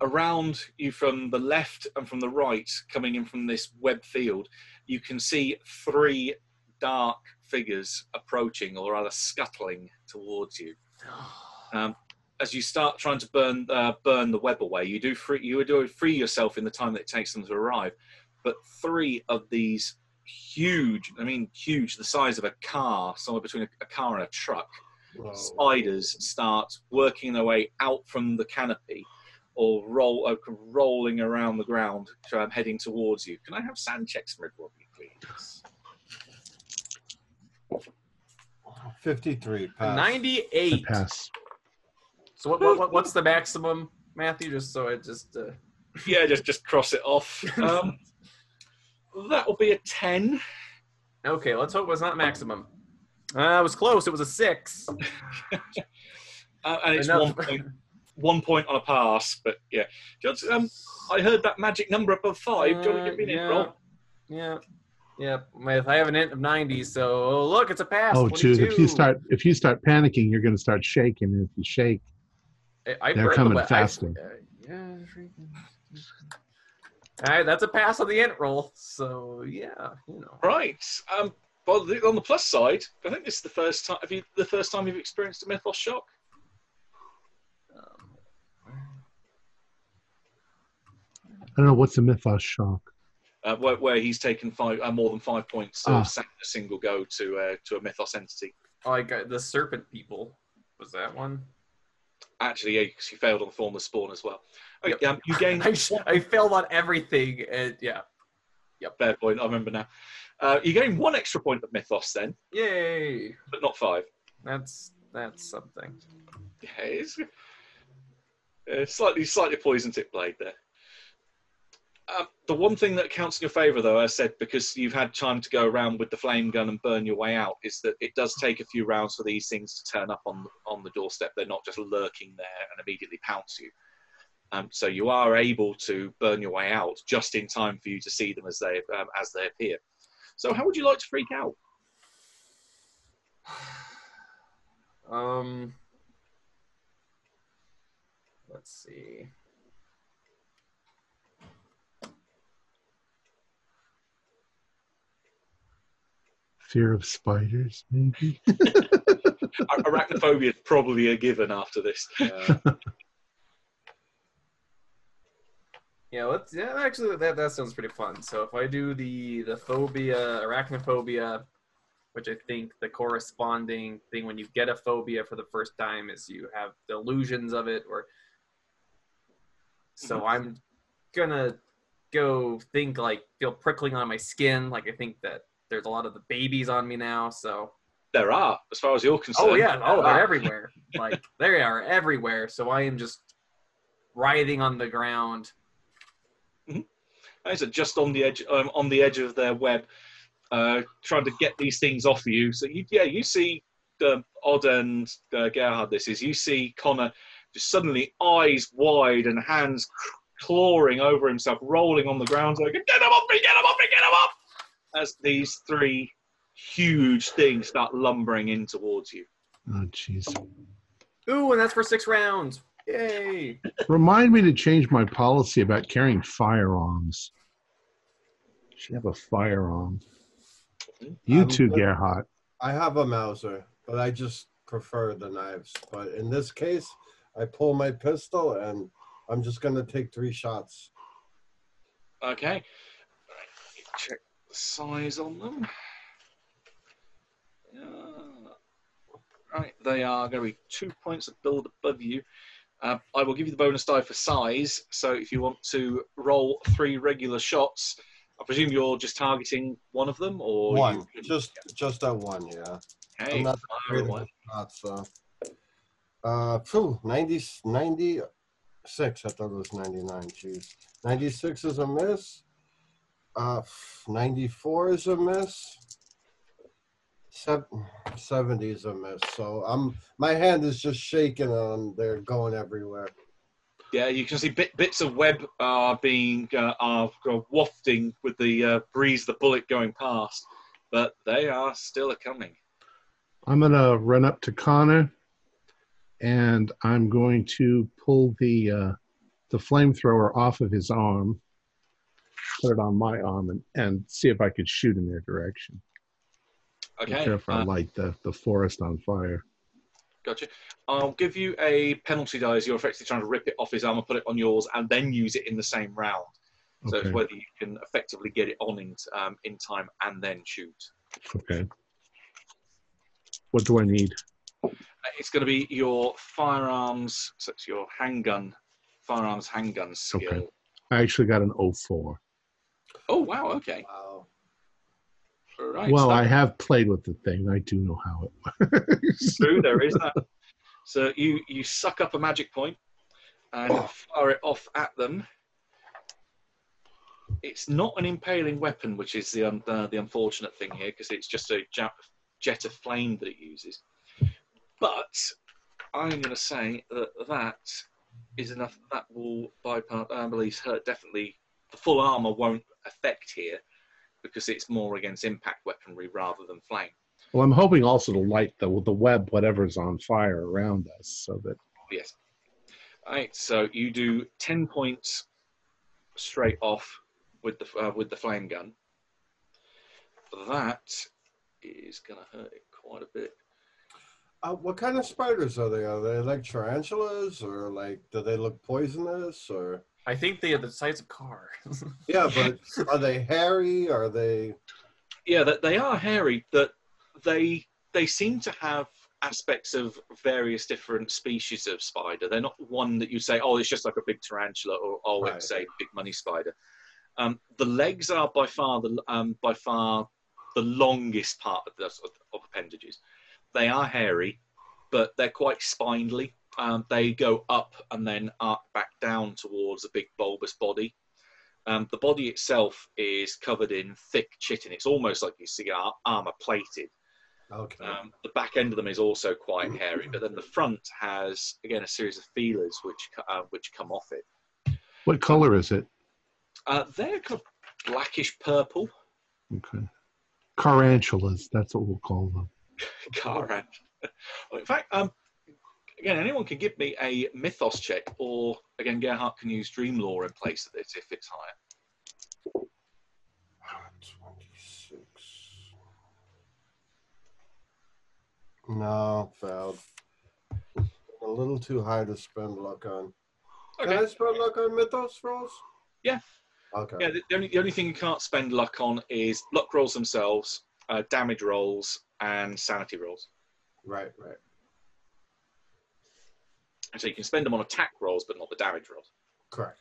Speaker 3: around you from the left and from the right, coming in from this web field, you can see three dark figures approaching, or rather scuttling towards you. Um, as you start trying to burn uh, burn the web away, you do free you do free yourself in the time that it takes them to arrive. But three of these huge, I mean huge, the size of a car, somewhere between a, a car and a truck,
Speaker 4: Whoa.
Speaker 3: spiders start working their way out from the canopy or roll uh, rolling around the ground, um, heading towards you. Can I have SAN checks from please?
Speaker 4: 53. Pass.
Speaker 5: 98.
Speaker 1: Pass.
Speaker 5: So what, what, what what's the maximum, Matthew? Just so I just uh,
Speaker 3: Yeah, just just cross it off. Um, that will be a ten.
Speaker 5: okay. Let's hope it's not maximum. Uh, it was close. It was a six.
Speaker 3: Uh, and it's
Speaker 5: Enough.
Speaker 3: one point, one point on a pass. But yeah, just, um, I heard that magic number above five. Do you want to give me an
Speaker 5: Uh,
Speaker 3: int?
Speaker 5: Yeah. Yeah. If I have an int of 90, so oh, look, it's a pass.
Speaker 1: Oh, dude! If you start if you start panicking, you're going to start shaking. And if you shake,
Speaker 5: I, I
Speaker 1: They're
Speaker 5: read the
Speaker 1: coming
Speaker 5: I-
Speaker 1: faster.
Speaker 5: uh, yeah. freaking- All right, that's a pass on the int roll. So yeah, you know.
Speaker 3: Right. Um, well, the, on the plus side, I think this is the first time. Have you the first time you've experienced a mythos shock?
Speaker 5: Um,
Speaker 1: I don't know what's a mythos shock.
Speaker 3: Uh, where, where he's taken five, uh, more than five points
Speaker 1: Ah.
Speaker 3: of sa- a single go to uh, to a mythos entity.
Speaker 5: oh, I got the serpent people. Was that one?
Speaker 3: Actually, yeah, because you failed on the formless spawn as well. Okay,
Speaker 5: Yep.
Speaker 3: um, you gained
Speaker 5: I, sh- I failed on everything. And yeah.
Speaker 3: fair point. I remember now. Uh, you gain one extra point of mythos then,
Speaker 5: Yay.
Speaker 3: but not five.
Speaker 5: That's that's something.
Speaker 3: Yeah, it's uh, slightly slightly poison tip blade there. Um, the one thing that counts in your favour, though, I said, because you've had time to go around with the flame gun and burn your way out, is that it does take a few rounds for these things to turn up on on the doorstep. They're not just lurking there and immediately pounce you. Um, so you are able to burn your way out just in time for you to see them as they um, as they appear. So how would you like to freak out?
Speaker 5: Um. Let's see.
Speaker 1: Fear of spiders, maybe.
Speaker 3: Arachnophobia is probably a given after this.
Speaker 5: Uh, yeah, let's. Yeah, actually, that that sounds pretty fun. So if I do the the phobia, arachnophobia, which I think the corresponding thing when you get a phobia for the first time is you have delusions of it, or. So mm-hmm. I'm gonna go think like feel prickling on my skin. Like I think that there's a lot of the babies on me now. So
Speaker 3: There are, as far as you're concerned.
Speaker 5: oh yeah, oh they're everywhere. like they are everywhere. So I am just writhing on the ground.
Speaker 3: I said, just on the edge, um, on the edge of their web, uh, trying to get these things off of you. So you, yeah, you see um, Odd and uh, Gerhard. This is you see Connor just suddenly eyes wide and hands clawing over himself, rolling on the ground, like "Get him off me! Get him off me! Get him off!" As these three huge things start lumbering in towards you.
Speaker 1: Oh, jeez.
Speaker 5: Ooh, and that's for six rounds. Yay!
Speaker 1: Remind me to change my policy about carrying firearms. Should have a firearm. You
Speaker 4: Um,
Speaker 1: too,
Speaker 4: but-
Speaker 1: Gerhardt.
Speaker 4: I have a Mauser, but I just prefer the knives. But in this case, I pull my pistol and I'm just gonna take three shots.
Speaker 3: Okay. Check the size on them. Uh, right, they are going to be two points of build above you. Uh, I will give you the bonus die for size. So if you want to roll three regular shots, I presume you're just targeting one of them, or
Speaker 4: One,
Speaker 3: can-
Speaker 4: just just that one, yeah.
Speaker 3: okay,
Speaker 4: I'm not afraid
Speaker 3: away.
Speaker 4: so. Uh, phew, 90, 96. I thought it was 99. Jeez. 96 is a miss. Uh, 94 is a miss. Sev- 70 is a miss. So I'm my hand is just shaking and they're going everywhere.
Speaker 3: Yeah, you can see bit, bits of web are being uh, are are wafting with the uh, breeze, the bullet going past, but they are still a coming.
Speaker 1: I'm gonna run up to Connor, and I'm going to pull the uh, the flamethrower off of his arm, put it on my arm, and, and see if I could shoot in their direction.
Speaker 3: Okay.
Speaker 1: Careful, I
Speaker 3: uh,
Speaker 1: light the, the forest on fire.
Speaker 3: Gotcha. I'll give you a penalty die as you're effectively trying to rip it off his arm and put it on yours, and then use it in the same round. So
Speaker 1: Okay.
Speaker 3: it's whether you can effectively get it on in, um, in time and then shoot.
Speaker 1: Okay. What do I need?
Speaker 3: Uh, It's going to be your firearms, so it's your handgun, firearms handgun skill.
Speaker 1: Okay. I actually got an 04.
Speaker 3: Oh wow, okay,
Speaker 4: Wow.
Speaker 3: all right.
Speaker 1: well,
Speaker 3: so
Speaker 1: I have played with the thing. I do know how it works.
Speaker 3: true, there is that. So you you suck up a magic point and fire it off at them. It's not an impaling weapon, which is the un, uh, the unfortunate thing here, because it's just a jet, jet of flame that it uses. But I'm going to say that that is enough. That will bypass. I believe hurt definitely. The full armor won't affect here because it's more against impact weaponry rather than flame.
Speaker 1: Well, I'm hoping also to light the the web, whatever's on fire around us, so that
Speaker 3: Yes. All right. So you do ten points straight off with the uh, with the flame gun. That is going to hurt it quite a bit.
Speaker 4: Uh, what kind of spiders are they? Are they like tarantulas, or like do they look poisonous, or?
Speaker 5: I think they are the size of cars.
Speaker 4: Yeah, but are they hairy? Are they?
Speaker 3: Yeah, that they are hairy. That they they seem to have aspects of various different species of spider. They're not one that you say, oh, it's just like a big tarantula, or oh,
Speaker 4: Right.
Speaker 3: it's a big money spider. Um, the legs are by far the um, by far the longest part of the of appendages. They are hairy, but they're quite spindly. Um, they go up and then arc back down towards a big bulbous body. Um, the body itself is covered in thick chitin. It's almost like you see ar- armor plated.
Speaker 4: Okay.
Speaker 3: Um, the back end of them is also quite hairy, but then the front has again a series of feelers which uh, which come off it.
Speaker 1: what color is it?
Speaker 3: Uh, they're kind of blackish purple.
Speaker 1: Okay. Carantulas, that's what we'll call them.
Speaker 3: car and in fact um again anyone can give me a mythos check or again gerhardt can use Dream Lore in place of this if it's higher
Speaker 4: Twenty-six. No, failed. A little too high to spend luck on. Can I
Speaker 3: okay
Speaker 4: spend luck on mythos rolls?
Speaker 3: Yeah.
Speaker 4: Okay.
Speaker 3: yeah the, the only, the only thing you can't spend luck on is luck rolls themselves uh, damage rolls and sanity rolls
Speaker 4: Right. Right.
Speaker 3: And so you can spend them on attack rolls but not the damage rolls
Speaker 4: Correct.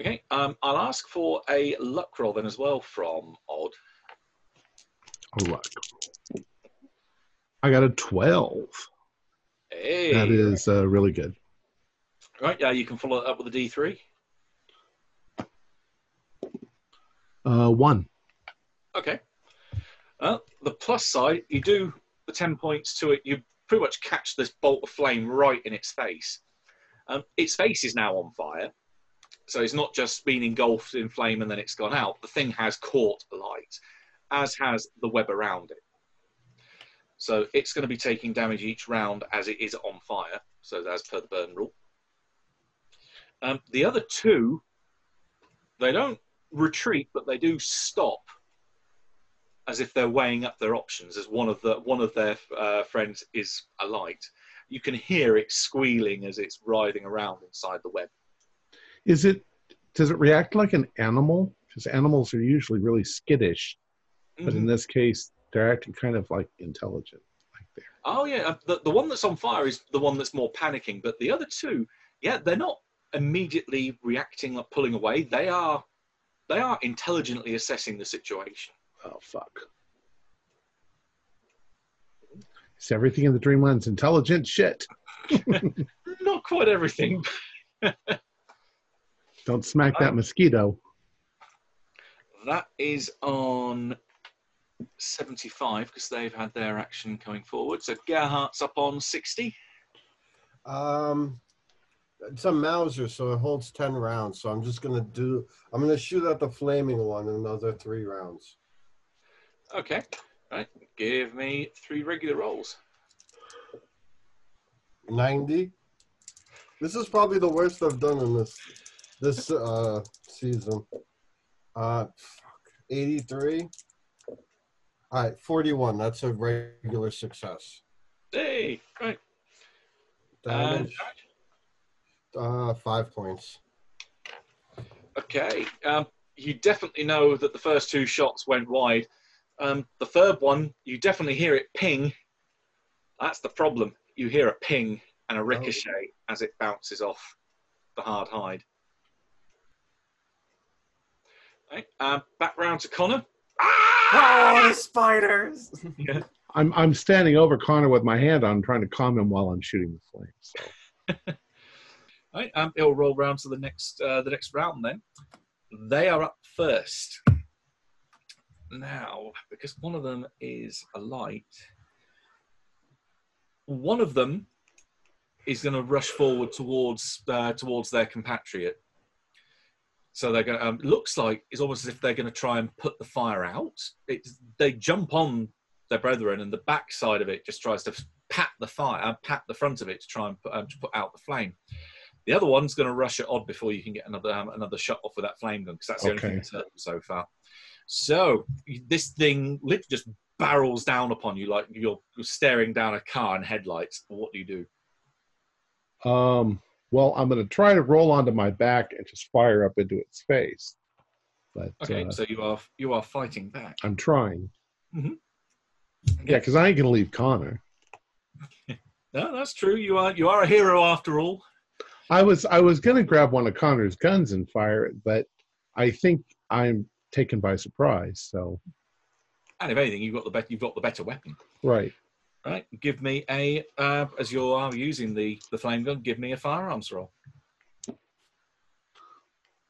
Speaker 3: okay um, i'll ask for a luck roll then as well from Odd
Speaker 1: All right. I got a 12.
Speaker 3: hey
Speaker 1: That is uh, really good.
Speaker 3: right yeah you can follow it up with a d3
Speaker 1: Uh, one.
Speaker 3: Okay. Well, the plus side, you do the 10 points to it, you pretty much catch this bolt of flame right in its face. Um, its face is now on fire. So it's not just been engulfed in flame and then it's gone out. The thing has caught light, as has the web around it. So it's going to be taking damage each round as it is on fire. So as per the burn rule. Um, the other two, they don't retreat, but they do stop as if they're weighing up their options. As one of the one of their uh, friends is alight, you can hear it squealing as it's writhing around inside the web.
Speaker 1: Is it, does it react like an animal? Because animals are usually really skittish, but in
Speaker 3: Mhm.
Speaker 1: this case, they're acting kind of like intelligent. Like they're
Speaker 3: Oh yeah, uh, the, the one that's on fire is the one that's more panicking, but the other two, yeah, they're not immediately reacting like pulling away. They are they are intelligently assessing the situation.
Speaker 1: Oh fuck. Is everything in the Dreamland's intelligent shit?
Speaker 3: Not quite everything.
Speaker 1: Don't smack that mosquito.
Speaker 3: That is on 75 because they've had their action coming forward. So Gerhardt's up on 60.
Speaker 4: Um, it's a Mauser, so it holds ten rounds. So I'm just gonna do. I'm gonna shoot at the flaming one another three rounds.
Speaker 3: Okay. Right. Give me three regular rolls.
Speaker 4: Ninety. This is probably the worst I've done in this this uh season. Uh fuck. 83. All right, 41. That's a regular success.
Speaker 3: Hey, right. And,
Speaker 4: Damage, uh, five points.
Speaker 3: okay. Um, you definitely know that the first two shots went wide. Um, the third one, you definitely hear it ping. That's the problem. You hear a ping and a ricochet as it bounces off the hard hide. Right, um, back round to Connor.
Speaker 5: Oh, the spiders!
Speaker 1: I'm I'm standing over Connor with my hand on, trying to calm him while I'm shooting the flames. So.
Speaker 3: Right, um, it'll roll round to the next uh, the next round then. They are up first. Now, because one of them is a light, one of them is going to rush forward towards uh, towards their compatriot. So they're going. to Um, looks like it's almost as if they're going to try and put the fire out. It's, they jump on their brethren, and the back side of it just tries to pat the fire, uh, pat the front of it to try and put, um, to put out the flame. The other one's going to rush it Odd before you can get another um, another shot off with that flame gun because that's the only thing that's hurt them so far. So this thing literally just barrels down upon you like you're staring down a car in headlights. What do you do?
Speaker 1: Um, well, I'm going to try to roll onto my back and just fire up into its face. But
Speaker 3: Okay,
Speaker 1: uh,
Speaker 3: so you are you are fighting back.
Speaker 1: I'm trying.
Speaker 3: Mhm.
Speaker 1: Yeah, because I ain't going to leave Connor.
Speaker 3: No, that's true. You are you are a hero after all.
Speaker 1: I was I was going to grab one of Connor's guns and fire it, but I think I'm taken by surprise. So
Speaker 3: And if anything, you've got the better you've got the better weapon.
Speaker 1: right.
Speaker 3: Right. Give me a uh, as you are using the the flame gun. Give me a firearms roll.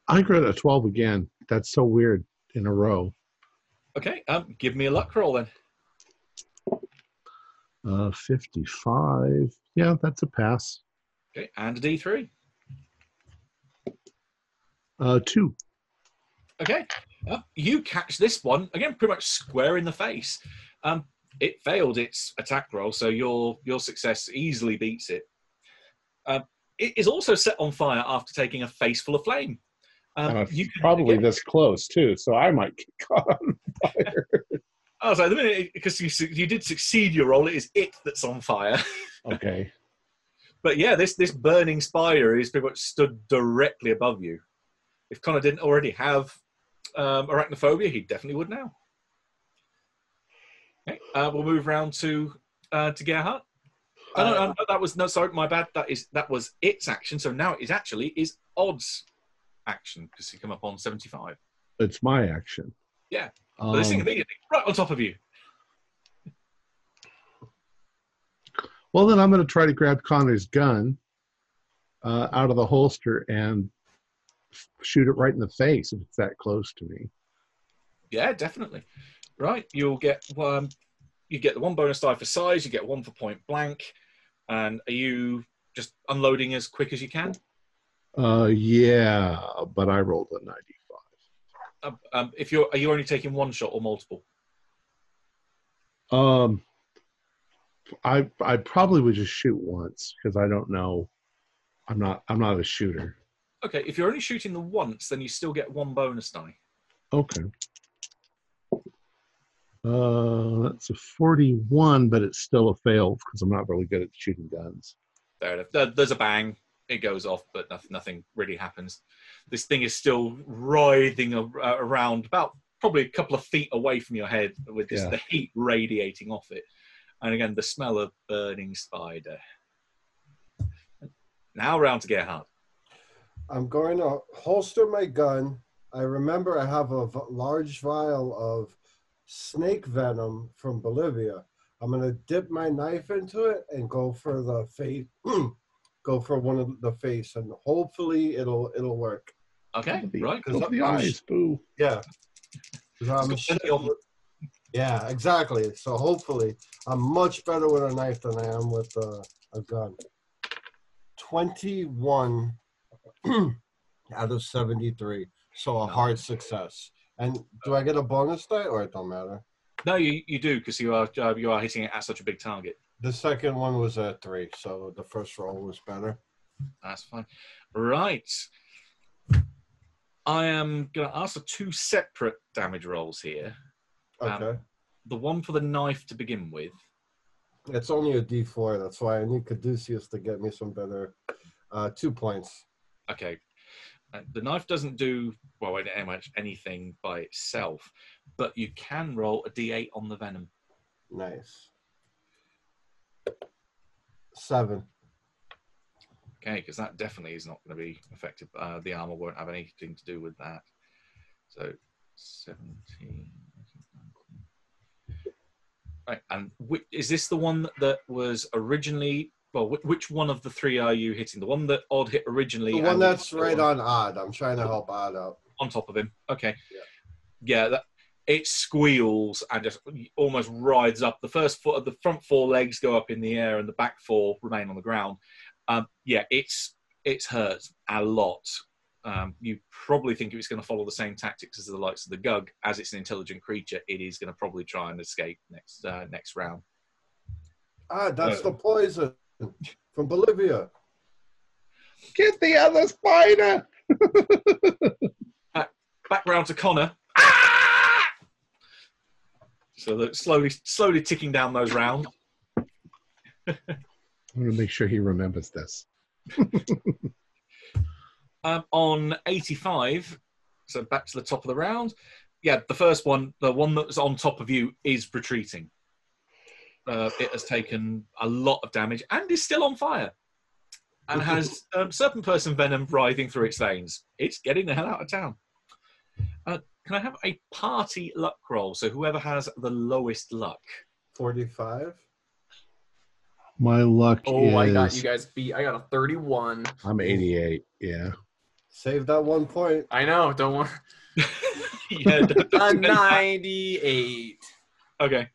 Speaker 1: I got a 12 again. That's so weird in a row.
Speaker 3: Okay. Um, give me a luck roll then.
Speaker 1: Uh, 55. Yeah, that's a pass.
Speaker 3: Okay, and a D three.
Speaker 1: Uh, two.
Speaker 3: Okay. Uh, you catch this one again, pretty much square in the face. Um, it failed its attack roll, so your your success easily beats it. Um, it is also set on fire after taking a face full of flame. Um,
Speaker 1: Uh,
Speaker 3: you
Speaker 1: probably this close too, so I might get caught on fire.
Speaker 3: Oh, sorry, the minute because you you did succeed your roll, it is it that's on fire.
Speaker 1: okay.
Speaker 3: But yeah, this this burning spider is pretty much stood directly above you. If Connor didn't already have um, arachnophobia, he definitely would now. Okay, uh, we'll move around to uh, to Gerhardt. Oh, no, no, that was no, sorry, my bad. That is that was its action. So now it is actually is Odd's action because he come up on seventy five.
Speaker 1: It's my action.
Speaker 3: Yeah.
Speaker 1: Um,
Speaker 3: But this thing immediately right on top of you.
Speaker 1: well, then I'm going to try to grab Connor's gun uh, out of the holster and shoot it right in the face if it's that close to me.
Speaker 3: Yeah, definitely. Right, you'll get one. you get the one bonus die for size. You get one for point blank. And are you just unloading as quick as you can?
Speaker 1: Uh, yeah, but I rolled a 95.
Speaker 3: Um, um, if you're are you only taking one shot or multiple?
Speaker 1: Um, I I probably would just shoot once because I don't know. I'm not I'm not a shooter.
Speaker 3: Okay, if you're only shooting the once, then you still get one bonus die.
Speaker 1: Okay. Uh, that's a 41, but it's still a fail because I'm not really good at shooting guns.
Speaker 3: There, enough. There- there's a bang. It goes off, but nothing, nothing really happens. This thing is still writhing a- uh, around, about probably a couple of feet away from your head, with just
Speaker 1: Yeah.
Speaker 3: the heat radiating off it, and again the smell of burning spider. Now round to Gerhardt.
Speaker 4: I'm going to holster my gun. I remember I have a v- large vial of snake venom from Bolivia. I'm going to dip my knife into it and go for the face. go for one of the face, and hopefully it'll it'll work.
Speaker 3: Okay,
Speaker 1: The-
Speaker 3: right.
Speaker 1: Go for the eyes, boo.
Speaker 4: Yeah. 'Cause I'm
Speaker 3: got plenty of them.
Speaker 4: yeah, exactly. So hopefully, I'm much better with a knife than I am with uh, a gun. Twenty-one out of seventy-three, so a hard success. And do I get a bonus die, or it don't matter?
Speaker 3: No, you, you do because you are uh, you are hitting it at such a big target.
Speaker 4: The second one was a three, so the first roll was better.
Speaker 3: That's fine. Right. I am going to ask for two separate damage rolls here. Um,
Speaker 4: Okay.
Speaker 3: The one for the knife to begin with.
Speaker 4: it's only a D4. That's why I need Caduceus to get me some better. Uh, two points.
Speaker 3: Okay. Uh, the knife doesn't do well much anything by itself, but you can roll a d8 on the venom.
Speaker 4: Nice. Seven.
Speaker 3: Okay, because that definitely is not going to be affected. Uh, the armor won't have anything to do with that. So 17. Right, and is this the one that was originally? Well, which one of the three are you hitting? The one that Odd hit originally.
Speaker 4: The one that's right on Odd. I'm trying to help Odd out.
Speaker 3: on top of him. Okay.
Speaker 4: Yeah.
Speaker 3: Yeah, that it squeals and just almost rides up. The first foot, the front four legs go up in the air, and the back four remain on the ground. Um, yeah, it's it's hurt a lot. Um, you probably think it's going to follow the same tactics as the likes of the Gug. As it's an intelligent creature, it is going to probably try and escape next uh, next round.
Speaker 4: Ah, that's
Speaker 3: Uh.
Speaker 4: the poison from Bolivia.
Speaker 1: Get the other spider.
Speaker 3: Back round to Connor. Ah! So they're slowly slowly ticking down those rounds.
Speaker 1: I want to make sure he remembers this.
Speaker 3: Um, on 85, so back to the top of the round. Yeah, the first one, the one that's on top of you, is retreating. Uh, it has taken a lot of damage and is still on fire, and has um, serpent person venom writhing through its veins. It's getting the hell out of town. Uh, can I have a party luck roll? So whoever has the lowest luck.
Speaker 4: 45.
Speaker 1: My luck
Speaker 5: Oh,
Speaker 1: is.
Speaker 5: I got you guys beat. I got a 31.
Speaker 1: I'm 88. Yeah.
Speaker 4: Save that one point.
Speaker 5: I know. Don't want
Speaker 3: yeah, don't-
Speaker 5: a 98.
Speaker 3: okay.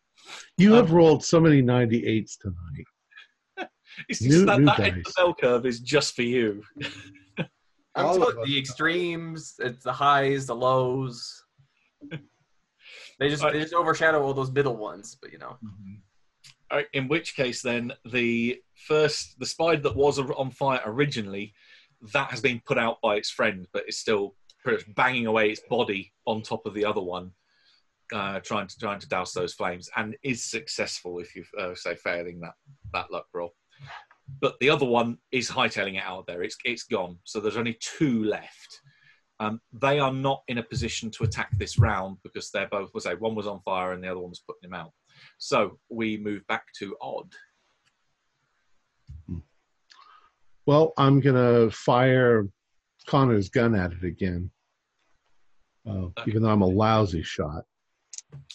Speaker 1: You
Speaker 3: Um,
Speaker 1: have rolled so many 98s tonight.
Speaker 3: It's
Speaker 1: New-
Speaker 3: that,
Speaker 1: new
Speaker 3: that end of the bell curve is just for you.
Speaker 5: I'm
Speaker 4: All of us.
Speaker 5: the extremes. It's the highs, the lows. They just they just overshadow all those middle ones. But you know,
Speaker 3: All right, in which case, then the first the spider that was on fire originally, that has been put out by its friend, but it's still pretty much banging away its body on top of the other one, uh, trying to trying to douse those flames, and is successful if you uh, say failing that that luck roll. But the other one is hightailing it out there. It's it's gone. So there's only two left. Um, they are not in a position to attack this round because they're both. Was say one was on fire and the other one was putting him out. So we move back to Odd.
Speaker 1: Well, I'm going to fire Connor's gun at it again. Uh, even though I'm a lousy shot.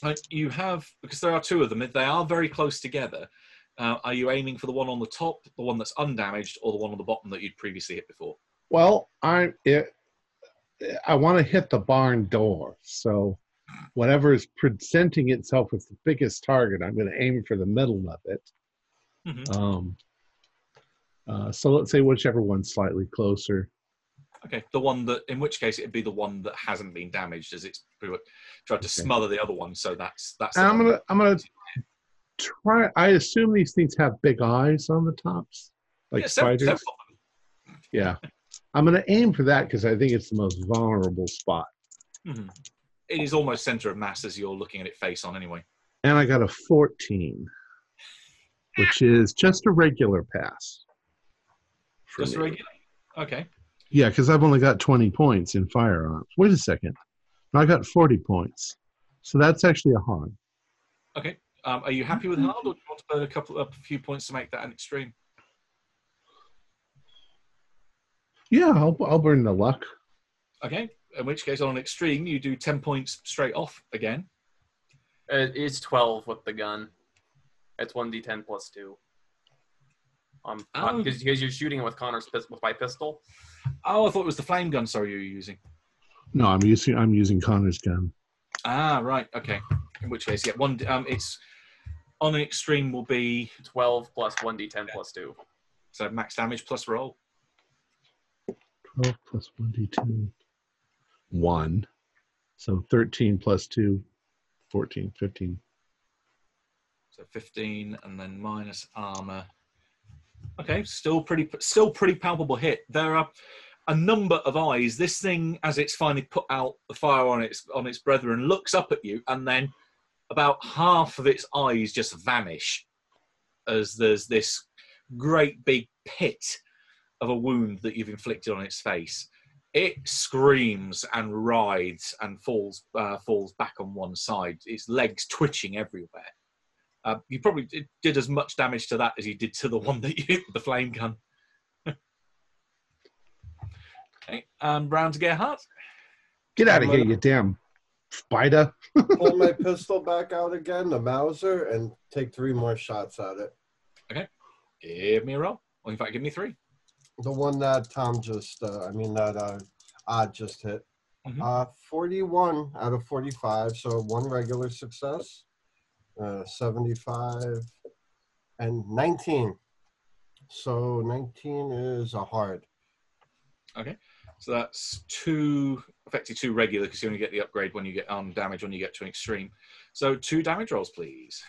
Speaker 3: Uh, you have because there are two of them. They are very close together. Uh, are you aiming for the one on the top, the one that's undamaged, or the one on the bottom that you'd previously hit before?
Speaker 1: Well, I it, I want to hit the barn door. So whatever is presenting itself as the biggest target, I'm going to aim for the middle of it.
Speaker 3: Mhm.
Speaker 1: Um, uh, so let's say whichever one's slightly closer.
Speaker 3: Okay, the one that, in which case, it'd be the one that hasn't been damaged, as it's pretty much tried to
Speaker 1: Okay.
Speaker 3: smother the other one. So that's that's.
Speaker 1: I'm gonna I'm gonna try. I assume these things have big eyes on the tops, like
Speaker 3: Yeah,
Speaker 1: spiders.
Speaker 3: seven of.
Speaker 1: Yeah, I'm gonna aim for that because I think it's the most vulnerable spot.
Speaker 3: Mhm. It is almost center of mass as you're looking at it face on, anyway.
Speaker 1: And I got a 14, which is just a regular pass.
Speaker 3: Just
Speaker 1: me.
Speaker 3: regular. Okay.
Speaker 1: Yeah, because I've only got 20 points in firearms. Wait a second. I got 40 points. So that's actually a hard.
Speaker 3: Okay. Um, are you happy with hard, or do you want to burn a couple, a few points to make that an extreme?
Speaker 1: Yeah, I'll, I'll burn the luck.
Speaker 3: Okay. In which case, on an extreme, you do ten points straight off again.
Speaker 5: It- it's 12 with the gun. It's 1d10 plus 2. Um,
Speaker 3: Oh.
Speaker 5: because you're shooting it with Connor's pis- with my pistol.
Speaker 3: Oh, I thought it was the flame gun. Sorry, you were using.
Speaker 1: No, I'm using I'm using Connor's gun.
Speaker 3: Ah, right. Okay. In which case, yeah, one. Um, it's on an extreme will be
Speaker 5: 12 plus 1d10 plus 2.
Speaker 3: so max damage plus roll.
Speaker 1: 12 plus 1d2. 1. So 13 plus 2, 14, 15.
Speaker 3: So fifteen, and then minus armor. Okay, still pretty, still pretty palpable hit. There are a number of eyes. This thing, as it's finally put out the fire on its on its brethren, looks up at you, and then about half of its eyes just vanish as there's this great big pit of a wound that you've inflicted on its face. It screams and writhes and falls uh, falls back on one side. Its legs twitching everywhere. Uh, you probably did, did as much damage to that as you did to the one that you hit with the flame gun. Okay, um, Brown to Gerhardt.
Speaker 1: Get out of here, you damn spider.
Speaker 4: Pull my pistol back out again, the Mauser, and take three more shots at it. Okay.
Speaker 3: Give me a roll. Or in fact, give me three.
Speaker 4: The one that Tom just, uh, I mean, that uh, Odd just hit.
Speaker 3: Mhm.
Speaker 4: Uh, 41 out of 45, so one regular success, uh, 75, and 19. So 19 is a hard.
Speaker 3: So that's two, effectively two regular, because you only get the upgrade when you get on damage when you get to an extreme. So two damage rolls, please.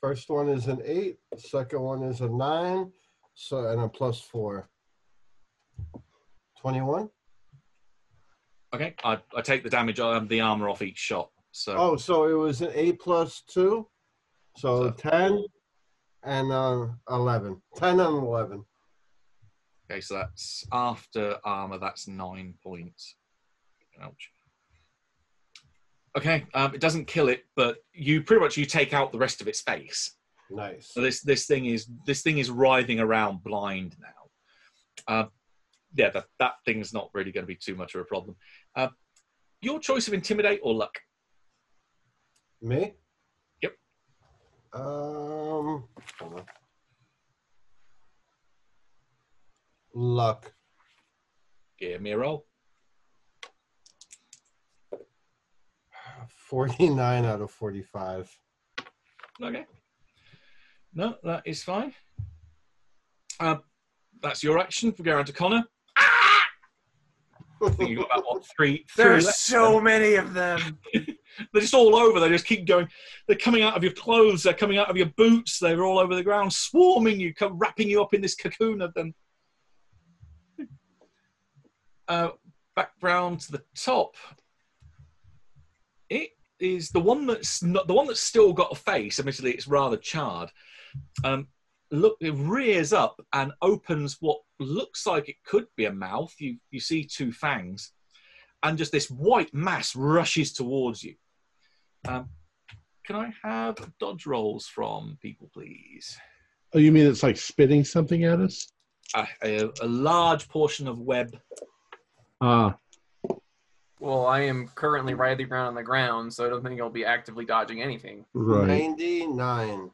Speaker 4: First one is an 8, second one is a 9, so and a plus 4. 21?
Speaker 3: Okay, I, I take the damage on the armor off each shot. So
Speaker 4: Oh, so it was an 8 plus 2, so
Speaker 3: So-
Speaker 4: 10 and uh, 11. 10 and 11.
Speaker 3: Okay, so that's after armor. That's nine points. Ouch. Okay, um, it doesn't kill it, but you pretty much you take out the rest of its face.
Speaker 4: Nice.
Speaker 3: So this this thing is this thing is writhing around blind now. Uh, yeah, that that thing's not really going to be too much of a problem. Uh, your choice of intimidate or luck.
Speaker 4: Me?
Speaker 3: Yep.
Speaker 4: Um, hold on. Luck.
Speaker 3: Give me a roll.
Speaker 4: 49 out of 45.
Speaker 3: Okay. No, that is fine. Uh, that's your action for going to Connor. Ah! I think you've got about what three? three
Speaker 5: There's
Speaker 3: left.
Speaker 5: so many of them.
Speaker 3: They're just all over. They just keep going. They're coming out of your clothes. They're coming out of your boots. They're all over the ground, swarming you, wrapping you up in this cocoon of them. Uh, back round to the top. It is the one that's not the one that's still got a face. Admittedly, it's rather charred. Um, look, it rears up and opens what looks like it could be a mouth. You you see two fangs and just this white mass rushes towards you. Um, can I have dodge rolls from people, please?
Speaker 1: Oh, you mean it's like spitting something at us?
Speaker 3: A, a large portion of web.
Speaker 1: Ah,
Speaker 5: Well, I am currently writhing around on the ground, so I don't think I'll be actively dodging anything.
Speaker 1: right.
Speaker 4: 99.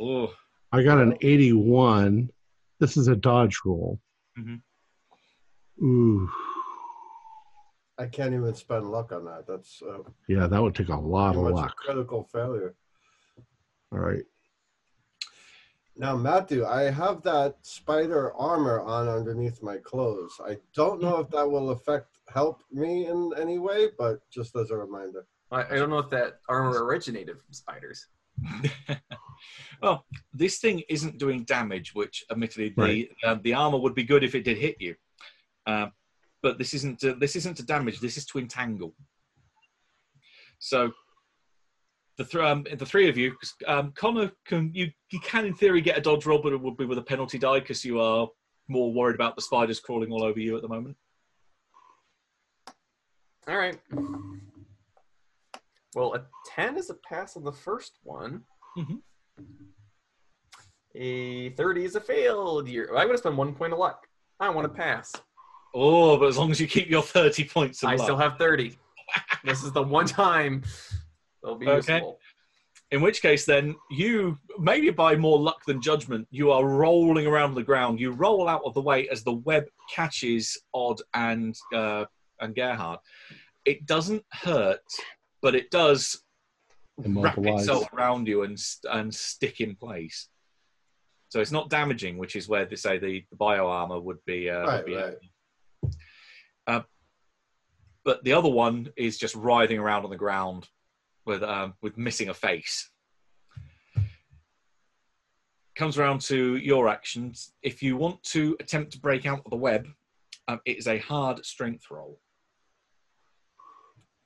Speaker 3: Oh,
Speaker 1: I got an 81. This is a dodge roll.
Speaker 3: Mhm.
Speaker 1: Ooh,
Speaker 4: I can't even spend luck on that. That's uh,
Speaker 1: yeah, that would take a lot of
Speaker 4: much a
Speaker 1: luck.
Speaker 4: critical failure.
Speaker 1: All right.
Speaker 4: Now, Matthew, I have that spider armor on underneath my clothes. I don't know if that will affect help me in any way, but just as a reminder.
Speaker 5: I, I don't know if that armor originated from spiders.
Speaker 3: well, this thing isn't doing damage, which admittedly
Speaker 1: Right.
Speaker 3: the uh, the armor would be good if it did hit you. Uh, but this isn't to, this isn't to damage. This is to entangle. So the th- um, the three of you, um, Connor, can you you can in theory get a dodge roll, but it would be with a penalty die because you are more worried about the spiders crawling all over you at the moment.
Speaker 5: All right. Well, a 10 is a pass on the first one.
Speaker 3: Mhm.
Speaker 5: A 30 is a failed year. I would have spent one point of luck. I want to pass.
Speaker 3: Oh, but as long as you keep your thirty points of luck.
Speaker 5: I
Speaker 3: luck.
Speaker 5: still have 30. this is the one time they'll be
Speaker 3: Okay.
Speaker 5: useful.
Speaker 3: In which case, then you maybe by more luck than judgment, you are rolling around the ground. You roll out of the way as the web catches Odd and uh, and Gerhardt. It doesn't hurt, but it does wrap itself around you and and stick in place. So it's not damaging, which is where they say the, the bio armor would be. Uh, would be
Speaker 4: right.
Speaker 3: Uh, but the other one is just writhing around on the ground with um, with missing a face. comes around to your actions. If you want to attempt to break out of the web, um, it is a hard strength roll.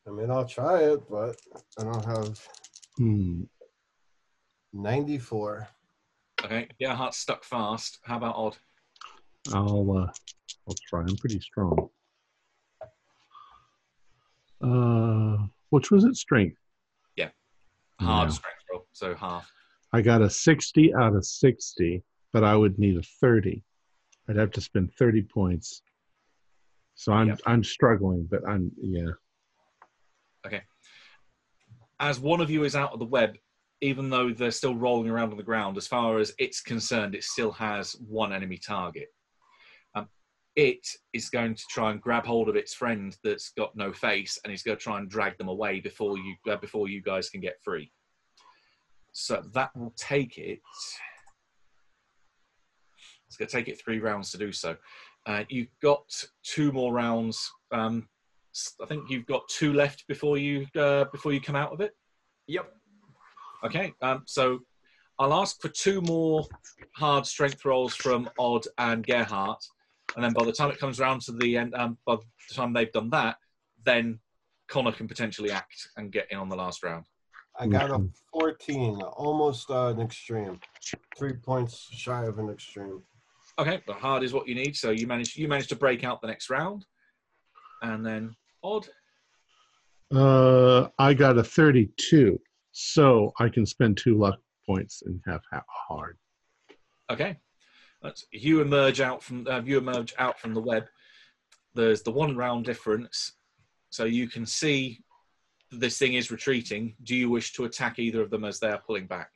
Speaker 4: I mean, I'll try it, but I don't have
Speaker 1: Hmm.
Speaker 4: 94.
Speaker 3: Okay, Gerhardt's stuck fast. How about Odd?
Speaker 1: I'll uh, I'll try. I'm pretty strong. Uh, which was it? Strength.
Speaker 3: Hard
Speaker 1: Yeah.
Speaker 3: strength roll, so half.
Speaker 1: I got a 60 out of 60, but I would need a 30. I'd have to spend 30 points. So I'm
Speaker 3: Yep.
Speaker 1: I'm struggling, but I'm yeah. Okay.
Speaker 3: As one of you is out of the web, even though they're still rolling around on the ground, as far as it's concerned, it still has one enemy target. It is going to try and grab hold of its friend that's got no face, and it's going to try and drag them away before you uh, before you guys can get free. So that will take it. It's going to take it three rounds to do so. Uh, you've got two more rounds. Um, I think you've got two left before you uh, before you come out of it.
Speaker 5: Yep.
Speaker 3: Okay, um, so I'll ask for two more hard strength rolls from Odd and Gerhardt, and then by the time it comes around to the end, um, by the time they've done that, then Connor can potentially act and get in on the last round.
Speaker 4: I got a
Speaker 1: Mhm.
Speaker 4: 14, almost uh, an extreme. Three points shy of an extreme.
Speaker 3: Okay, but hard is what you need, so you manage you manage to break out the next round, and then Odd.
Speaker 1: Uh, I got a 32, so I can spend two luck points and have hard.
Speaker 3: Okay, That's, you emerge out from uh, you emerge out from the web. There's the one round difference, so you can see this thing is retreating. Do you wish to attack either of them as they are pulling back?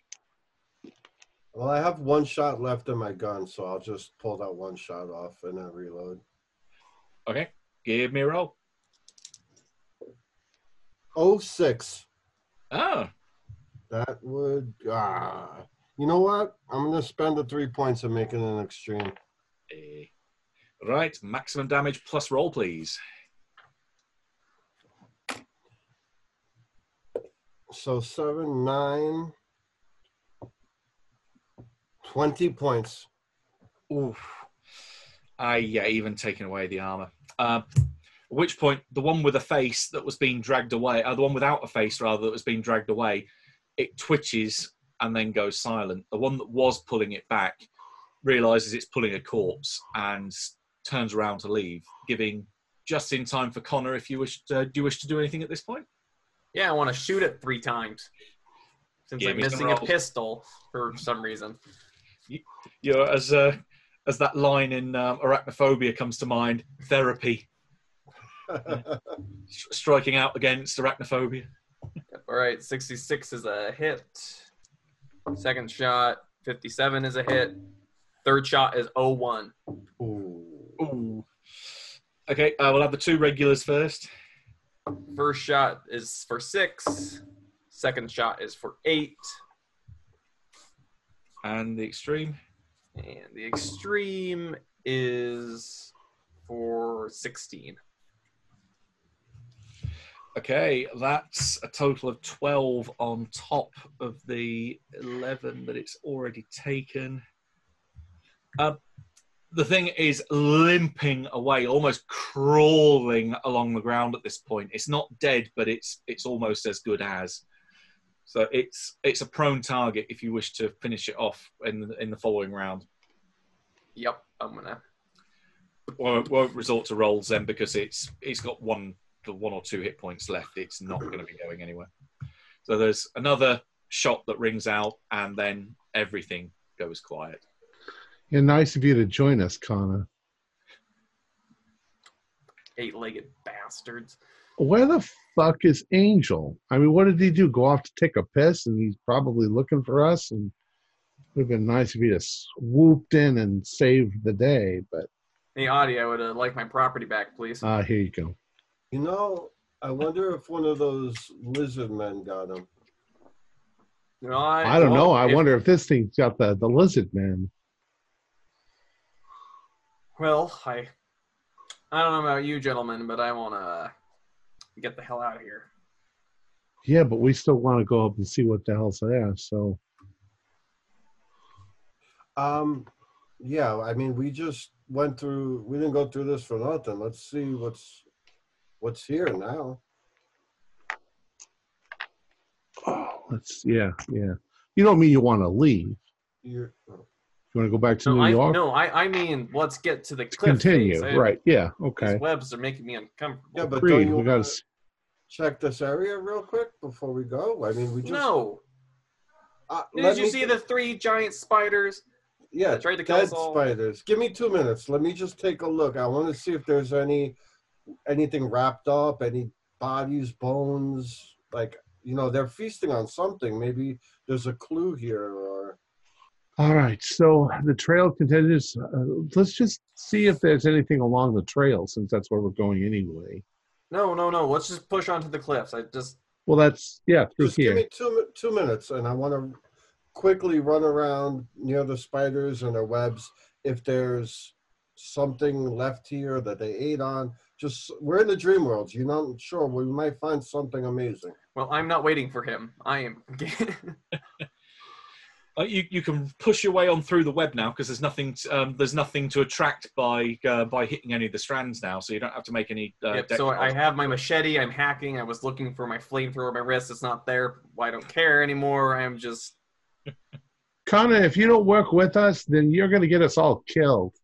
Speaker 4: Well, I have one shot left in my gun, so I'll just pull that one shot off and then reload.
Speaker 3: Okay, give me a roll.
Speaker 4: Oh, six.
Speaker 3: Oh,
Speaker 4: That would. Ah. You know what? I'm going to spend the three points and make it an extreme.
Speaker 3: eh. right. Maximum damage plus roll, please.
Speaker 4: So seven, nine, 20 points.
Speaker 3: Oof. I yeah, even taking away the armor. Uh, at which point, the one with a face that was being dragged away, uh, the one without a face rather that was being dragged away, it twitches and then goes silent. The one that was pulling it back realizes it's pulling a corpse and turns around to leave, giving just in time for Connor. If you wish, to, do you wish to do anything at this point?
Speaker 5: Yeah, I want to shoot it three times. Since
Speaker 3: Give
Speaker 5: I'm missing a pistol for some reason.
Speaker 3: You know, as uh, as that line in um, Arachnophobia comes to mind, therapy, striking out against arachnophobia.
Speaker 5: All right, 66 is a hit. Second shot, 57 is a hit. Third shot is 01.
Speaker 4: Ooh.
Speaker 3: Ooh. Okay, uh, we'll have the two regulars first.
Speaker 5: First shot is for six. Second shot is for eight.
Speaker 3: And the extreme.
Speaker 5: And the extreme is for 16.
Speaker 3: Okay, that's a total of 12 on top of the 11 that it's already taken. Uh, the thing is limping away, almost crawling along the ground at this point. It's not dead, but it's it's almost as good as. So it's it's a prone target if you wish to finish it off in the, in the following round.
Speaker 5: Yep, I'm gonna.
Speaker 3: won't, won't resort to rolls then because it's it's got one the one or two hit points left. It's not going to be going anywhere. So there's another shot that rings out, and then everything goes quiet.
Speaker 1: Yeah, nice of you to join us, Connor.
Speaker 5: Eight-legged bastards.
Speaker 1: Where the fuck is Angel? I mean, what did he do? Go off to take a piss, and he's probably looking for us. And it would have been nice if he just swooped in and saved the day. But
Speaker 5: The audio would uh, like my property back, please.
Speaker 1: uh, here you go.
Speaker 4: You know, I wonder if one of those lizard men got him.
Speaker 5: You know, I,
Speaker 1: I don't
Speaker 5: well,
Speaker 1: know. I
Speaker 5: if-
Speaker 1: wonder if this thing's got the the lizard man.
Speaker 5: Well, I, I don't know about you, gentlemen, but I want to get the hell out of here.
Speaker 1: Yeah, but we still want to go up and see what the hell's there. So
Speaker 4: Um, yeah. I mean, we just went through. We didn't go through this for nothing. Let's see what's what's here now.
Speaker 1: Oh, let's yeah, yeah. You don't mean you want to leave?
Speaker 4: You're,
Speaker 1: You want to go back to
Speaker 5: No,
Speaker 1: New
Speaker 5: I,
Speaker 1: York?
Speaker 5: no, I, I mean, let's get to the cliff
Speaker 1: Continue.
Speaker 5: face.
Speaker 1: Right. Yeah. okay.
Speaker 5: These
Speaker 1: Okay.
Speaker 5: webs are making me uncomfortable.
Speaker 4: yeah, but
Speaker 1: Agreed.
Speaker 4: don't you
Speaker 1: We got to.
Speaker 4: check this area real quick before we go? I mean, we just.
Speaker 5: no.
Speaker 4: Uh,
Speaker 5: Did you see
Speaker 4: ju-
Speaker 5: the three giant spiders?
Speaker 4: Yeah,
Speaker 5: that tried to kill
Speaker 4: dead spiders. Give me two minutes. Let me just take a look. I want to see if there's any anything wrapped up, any bodies, bones. Like you know, they're feasting on something. Maybe there's a clue here, or
Speaker 1: All right. So the trail continues. Uh, let's just see if there's anything along the trail, since that's where we're going anyway.
Speaker 5: No, no, no. Let's just push onto the cliffs. I just
Speaker 1: Well, that's yeah through
Speaker 4: just
Speaker 1: here.
Speaker 4: give me two two minutes, and I want to quickly run around near the spiders and their webs. If there's something left here that they ate on, just we're in the dream world. You're not sure. We might find something amazing.
Speaker 5: well, I'm not waiting for him. I am.
Speaker 3: Uh, you you can push your way on through the web now because there's nothing t- um, there's nothing to attract by uh, by hitting any of the strands now, so you don't have to make any. Uh,
Speaker 5: Yep, so I
Speaker 3: rolls.
Speaker 5: have my machete. I'm hacking. I was looking for my flamethrower my wrist. It's not there. I don't care anymore. I'm just.
Speaker 1: Connor, if you don't work with us, then you're going to get us all killed.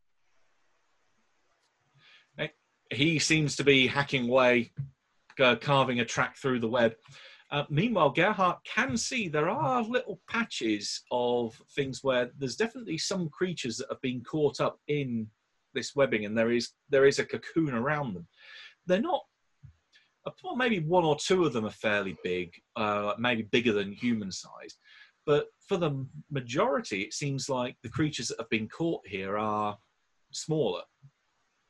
Speaker 3: He seems to be hacking away, uh, carving a track through the web. Uh, meanwhile, Gerhardt can see there are little patches of things where there's definitely some creatures that have been caught up in this webbing, and there is there is a cocoon around them. They're not. Well, maybe one or two of them are fairly big, uh, maybe bigger than human sized. But for the majority, it seems like the creatures that have been caught here are smaller,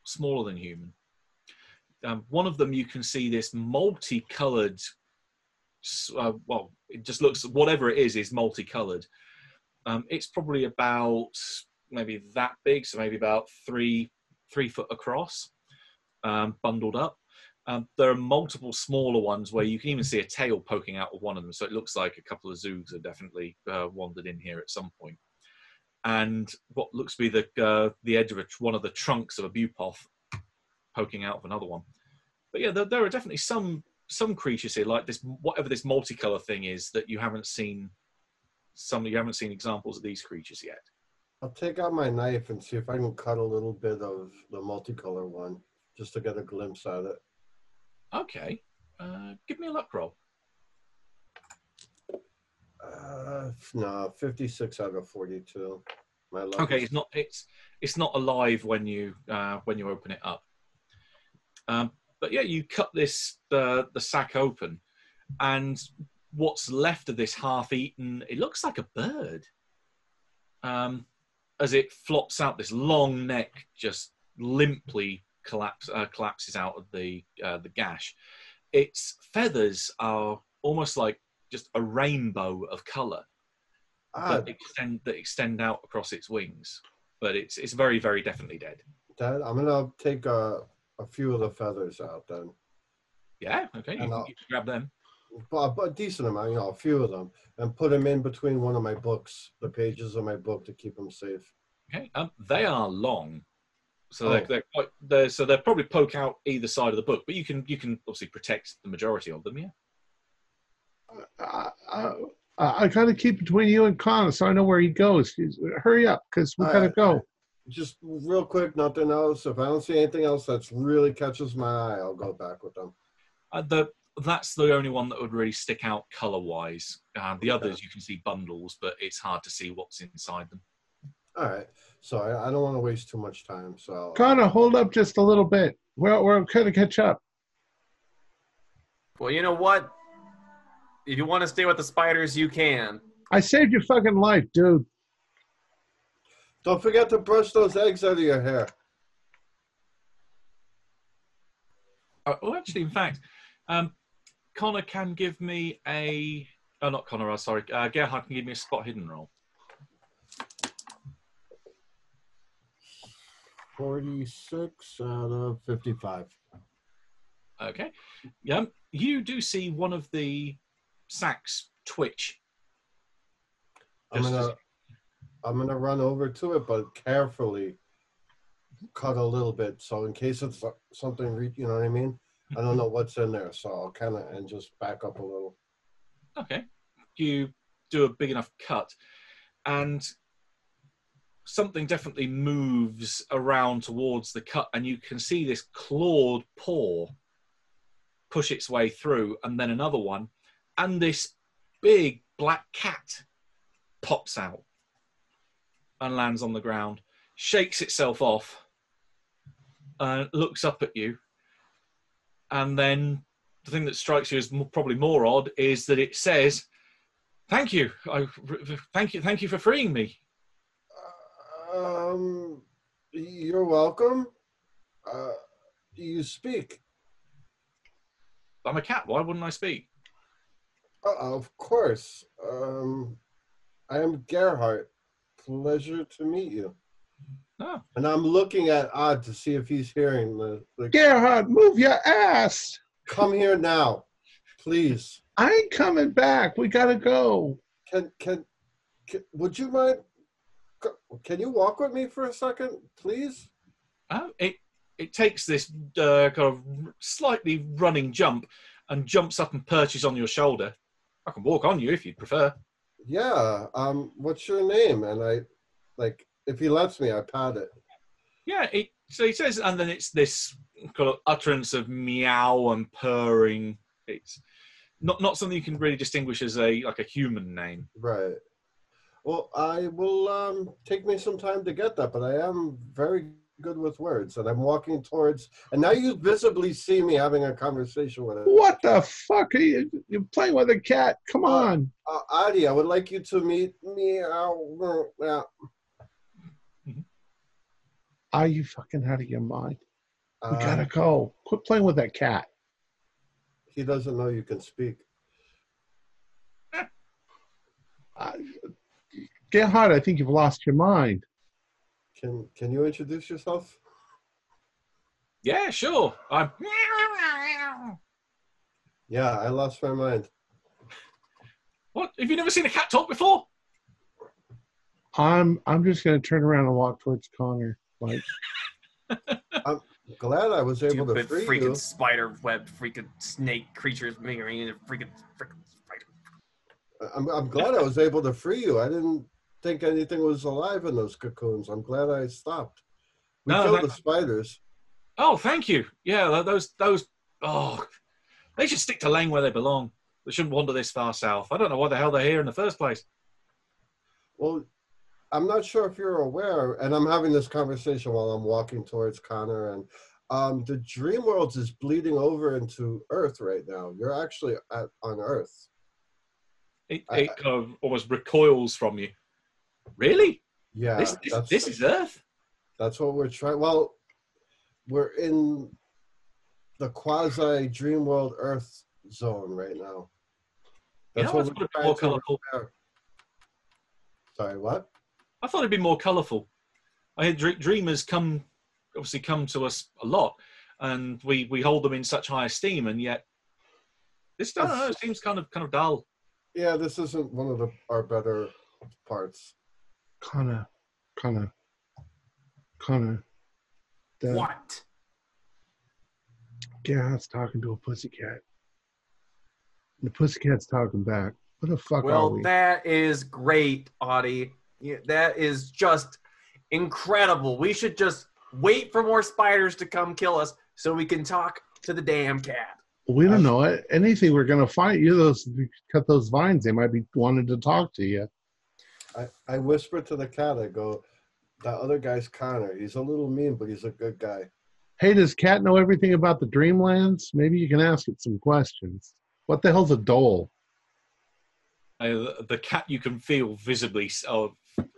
Speaker 3: smaller than human um, one of them you can see this multicolored uh, well it just looks whatever it is is multicolored. Um, it's probably about maybe that big so maybe about three three foot across um, bundled up. Um, there are multiple smaller ones where you can even see a tail poking out of one of them so it looks like a couple of Zoogs have definitely uh, wandered in here at some point. And what looks to be the uh, the edge of a, one of the trunks of a buopoth poking out of another one. But yeah, there, there are definitely some some creatures here, like this whatever this multicolor thing is that you haven't seen. Some you haven't seen examples of these creatures yet.
Speaker 4: I'll take out my knife and see if I can cut a little bit of the multicolor one, just to get a glimpse at it.
Speaker 3: Okay, uh, give me a luck roll.
Speaker 4: Uh, no, fifty-six out of forty-two. My luck
Speaker 3: Okay, it's not it's it's not alive when you uh, when you open it up. Um, but yeah, you cut this uh, the sack open, and what's left of this half-eaten, it looks like a bird. Um, as it flops out, this long neck just limply collapse, uh, collapses out of the uh, the gash. Its feathers are almost like just a rainbow of color
Speaker 4: ah,
Speaker 3: that extend that extend out across its wings. But it's it's very very definitely dead.
Speaker 4: that I'm gonna take a, a few of the feathers out then,
Speaker 3: Yeah. Okay. You,
Speaker 4: And
Speaker 3: can,
Speaker 4: I'll-
Speaker 3: you can grab them.
Speaker 4: but, but a decent amount, you know, a few of them, and put them in between one of my books, the pages of my book to keep them safe.
Speaker 3: Okay. Um, they are long, so
Speaker 4: Oh.
Speaker 3: they're, they're quite. They're, so they'll probably poke out either side of the book, but you can you can obviously protect the majority of them. Yeah.
Speaker 1: Uh, uh, I got to keep between you and Connor so I know where he goes. He's- Hurry up, because we
Speaker 4: All
Speaker 1: got to
Speaker 4: right.
Speaker 1: go.
Speaker 4: Just real quick, nothing else. If I don't see anything else that's really catches my eye, I'll go back with them.
Speaker 3: Uh, the that's the only one that would really stick out color wise. Uh, the
Speaker 4: Okay.
Speaker 3: others you can see bundles, but it's hard to see what's inside them.
Speaker 4: All right. So I, I don't want to waste too much time. So
Speaker 1: Connor, hold up just a little bit. We're, we're going to catch up.
Speaker 5: Well, you know what? If you want to stay with the spiders, you can.
Speaker 1: I saved your fucking life, dude.
Speaker 4: Don't forget to brush those eggs out of your hair.
Speaker 3: Uh, well, actually, in fact, um, Connor can give me a. Oh, not Connor. Uh, sorry, uh, Gerhardt can give me a spot hidden roll.
Speaker 4: 46 out of 55.
Speaker 3: Okay. Yeah, you do see one of the sacks twitch.
Speaker 4: I'm gonna I'm gonna run over to it, but carefully cut a little bit, so in case it's something, you know what I mean. I don't know what's in there, so I'll kind of and just back up a little.
Speaker 3: Okay. You do a big enough cut, and something definitely moves around towards the cut, and you can see this clawed paw push its way through, and then another one, and this big black cat pops out and lands on the ground, shakes itself off, and looks up at you, and then the thing that strikes you as probably more odd is that it says, "Thank you, I, thank you, thank you for freeing me."
Speaker 4: Um, you're welcome. Uh, you speak.
Speaker 3: I'm a cat. Why wouldn't I speak?
Speaker 4: Uh, of course. Um, I am Gerhardt. Pleasure to meet you.
Speaker 3: Oh,
Speaker 4: And I'm looking at Odd to see if he's hearing the. the
Speaker 1: Gerhardt, move your ass.
Speaker 4: Come here now, please.
Speaker 1: I ain't coming back. We gotta go.
Speaker 4: Can can, can would you mind? Can you walk with me for a second, please?
Speaker 3: oh it it takes this uh, kind of slightly running jump and jumps up and perches on your shoulder. I can walk on you if you'd prefer.
Speaker 4: Yeah. Um. What's your name? And I, like, if he lets me, I pat it.
Speaker 3: Yeah, it, so he says, and then it's this kind of utterance of meow and purring. It's not not something you can really distinguish as a like a human name.
Speaker 4: Right. Well, I will um, take me some time to get that, but I am very good with words, and I'm walking towards. And now you visibly see me having a conversation with it.
Speaker 1: What the fuck are you? You're playing with a cat. Come on.
Speaker 4: Uh, Adi, I would like you to meet me. Uh,
Speaker 1: Are you fucking out of your mind? We
Speaker 4: uh,
Speaker 1: gotta go. Quit playing with that cat.
Speaker 4: he doesn't know you can speak.
Speaker 1: Uh, Gerhardt, I think you've lost your mind.
Speaker 4: Can Can you introduce yourself?
Speaker 3: Yeah, sure. I'm.
Speaker 4: Yeah, I lost my mind.
Speaker 3: What? Have you never seen a cat talk before?
Speaker 1: I'm I'm just gonna turn around and walk towards Connor. Like I'm
Speaker 4: Glad I was able to free
Speaker 5: freaking
Speaker 4: you.
Speaker 5: spider web, freaking snake creatures, freaking freaking freaking spider.
Speaker 4: I'm, I'm glad I was able to free you. I didn't think anything was alive in those cocoons. I'm glad I stopped. We
Speaker 3: No,
Speaker 4: killed
Speaker 3: that-
Speaker 4: the spiders.
Speaker 3: Oh, thank you. Yeah, those those. Oh, they should stick to Lane where they belong. They shouldn't wander this far south. I don't know why the hell they're here in the first place.
Speaker 4: Well, I'm not sure if you're aware, and I'm having this conversation while I'm walking towards Connor, and um, the Dream Worlds is bleeding over into Earth right now. You're actually at, on Earth.
Speaker 3: It,
Speaker 4: I-
Speaker 3: kind of almost recoils from you. Really?
Speaker 4: Yeah,
Speaker 3: this, this, this is Earth?
Speaker 4: that's what we're trying. Well, we're in the quasi Dream World Earth zone right now.
Speaker 3: You
Speaker 4: That's
Speaker 3: know,
Speaker 4: what we're
Speaker 3: it'd be
Speaker 4: trying
Speaker 3: more colourful.
Speaker 4: repair. Sorry, what?
Speaker 3: I thought it'd be more colourful. I had dreamers come, obviously, come to us a lot, and we we hold them in such high esteem, and yet this I don't know, it seems kind of kind of dull.
Speaker 4: Yeah, this isn't one of the our better parts.
Speaker 1: Connor, Connor, Connor. The
Speaker 5: What?
Speaker 1: Gerhardt's talking to a pussycat. The pussycat's talking back. What the fuck are
Speaker 5: Well,
Speaker 1: we?
Speaker 5: that is great, Audie. Yeah, that is just incredible. We should just wait for more spiders to come kill us so we can talk to the damn cat.
Speaker 1: we don't know. Anything we're gonna fight you those cut those vines, they might be wanting to talk to you.
Speaker 4: I, I whisper to the cat, I go, that other guy's Connor. He's a little mean, but he's a good guy.
Speaker 1: Hey, does Cat know everything about the Dreamlands? Maybe you can ask it some questions. What the hell's a dhole?
Speaker 3: Uh, the, the cat you can feel visibly, s- or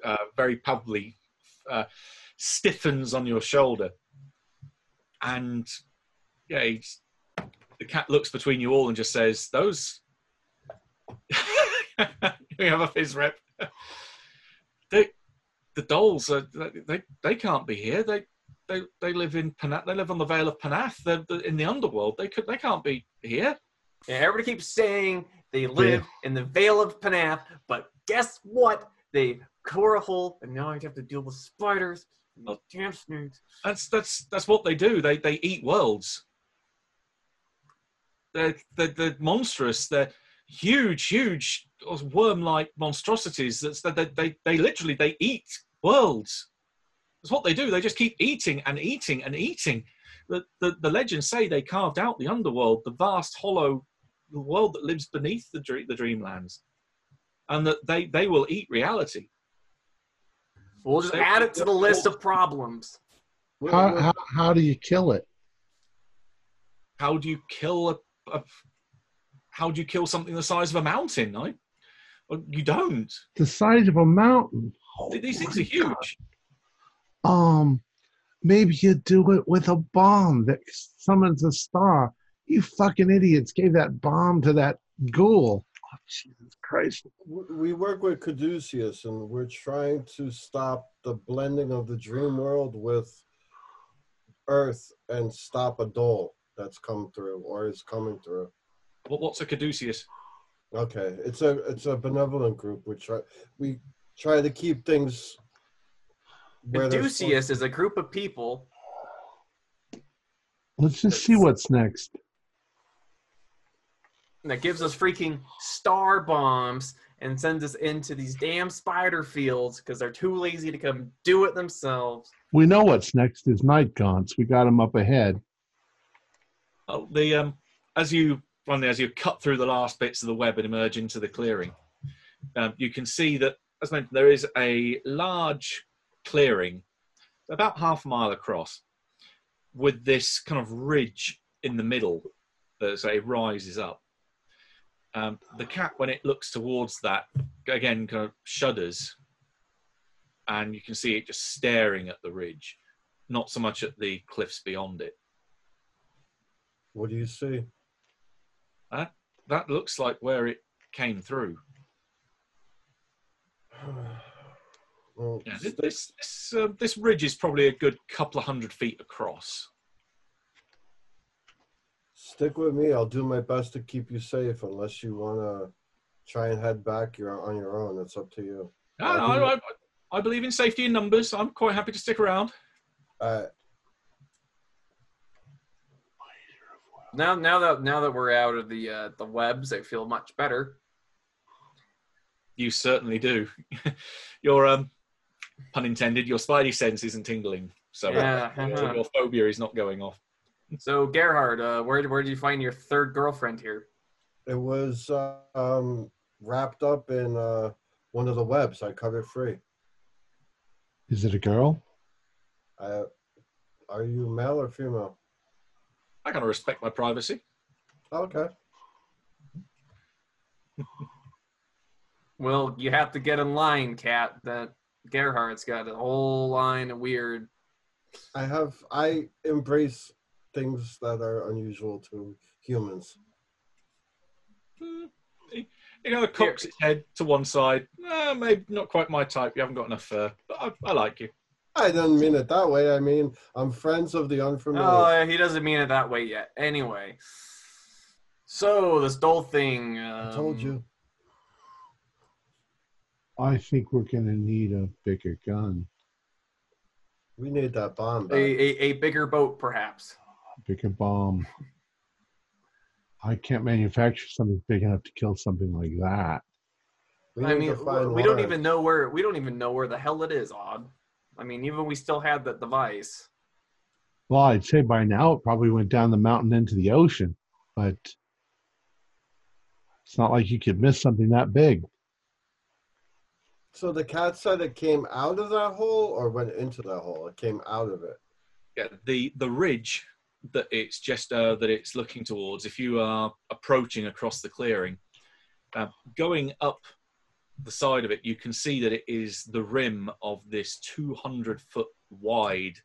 Speaker 3: uh, very palpably, uh, stiffens on your shoulder, and yeah, he's, the cat looks between you all and just says, "Those." we have a fizz rep. they, the dholes, are, they, they they can't be here. They they they live in Pnath. They live on the Vale of Pnath. They're, they're in the underworld. They could they can't be here.
Speaker 5: And everybody keeps saying they live in the Vale of Pnath, but guess what? They core a hole, and now I have to deal with spiders. and. Damn snakes.
Speaker 3: That's that's that's what they do. They they eat worlds. They're they're, they're monstrous. They're huge, huge worm-like monstrosities. That's that they, they they literally they eat worlds. That's what they do. They just keep eating and eating and eating. The, the, the legends say they carved out the underworld, the vast, hollow world that lives beneath the, dream, the dreamlands, and that they, they will eat reality.
Speaker 5: We'll just
Speaker 3: They-
Speaker 5: add it to the list of problems.
Speaker 1: How, how, how do you kill it?
Speaker 3: how do you kill a, a how do you kill something the size of a mountain? I, well, you don't.
Speaker 1: The size of a mountain.
Speaker 3: These things
Speaker 1: Oh
Speaker 3: are
Speaker 1: my God.
Speaker 3: huge.
Speaker 1: Um, maybe you do it with a bomb that summons a star. You fucking idiots gave that bomb to that ghoul. Oh, Jesus Christ.
Speaker 4: we work with Caduceus, and we're trying to stop the blending of the dream world with Earth and stop a dhole that's come through or is coming through.
Speaker 3: What, what's a caduceus?
Speaker 4: Okay, it's a it's a benevolent group. We try we try to keep things. where
Speaker 5: Caduceus is a group of people.
Speaker 1: Let's just see what's next.
Speaker 5: that gives us freaking star bombs and sends us into these damn spider fields because they're too lazy to come do it themselves.
Speaker 1: We know what's next is night gaunts. We got them up ahead.
Speaker 3: Oh, the um, as you finally as you cut through the last bits of the web and emerge into the clearing, um, you can see that as mentioned there is a large clearing, about half a mile across, with this kind of ridge in the middle that say rises up. Um, the cat, when it looks towards that, again kind of shudders, and you can see it just staring at the ridge, not so much at the cliffs beyond it.
Speaker 4: What do you see?
Speaker 3: That looks like where it came through.
Speaker 4: Well,
Speaker 3: Yeah,
Speaker 4: stick-
Speaker 3: this this, uh, this ridge is probably a good couple of hundred feet across.
Speaker 4: Stick with me. I'll do my best to keep you safe. Unless you want to try and head back, you're on your own. It's up to you.
Speaker 3: No, no, I, I, I believe in safety in numbers. I'm quite happy to stick around.
Speaker 4: Uh,
Speaker 5: Now, now that now that we're out of the uh, the webs, I feel much better.
Speaker 3: You certainly do. your um, pun intended. Your spidey sense isn't tingling, so
Speaker 5: Yeah.
Speaker 3: so your phobia is not going off.
Speaker 5: So Gerhardt, uh, where where did you find your third girlfriend here?
Speaker 4: it was uh, um, wrapped up in uh, one of the webs. I cut it free.
Speaker 1: Is it a girl?
Speaker 4: Uh, are you male or female?
Speaker 3: I gotta respect my privacy.
Speaker 4: Okay.
Speaker 5: Well, you have to get in line, Cat. That Gerhardt's got a whole line of weird.
Speaker 4: I have. I embrace things that are unusual to humans.
Speaker 3: Hmm. It kind of cocks its head to one side. Eh, maybe not quite my type. You haven't got enough fur, but I, I like you.
Speaker 4: I didn't mean it that way. I mean, I'm friends of the unfamiliar.
Speaker 5: Oh, he doesn't mean it that way yet. Anyway, so this dhole thing. Um,
Speaker 4: I told you.
Speaker 1: I think we're going to need a bigger gun,
Speaker 4: We need that bomb
Speaker 5: A, a, a bigger boat, perhaps.
Speaker 1: a bigger bomb. I can't manufacture something big enough to kill something like that.
Speaker 4: We
Speaker 5: I mean,
Speaker 4: to
Speaker 5: we don't even know where we don't even know where the hell it is. Odd. I mean, even we still had that device.
Speaker 1: Well, I'd say by now it probably went down the mountain into the ocean, but it's not like you could miss something that big.
Speaker 4: So the cat said it came out of that hole or went into that hole. It came out of it.
Speaker 3: yeah, the the ridge that it's just uh, that it's looking towards. If you are approaching across the clearing, uh, going up the side of it, you can see that it is the rim of this 200 foot wide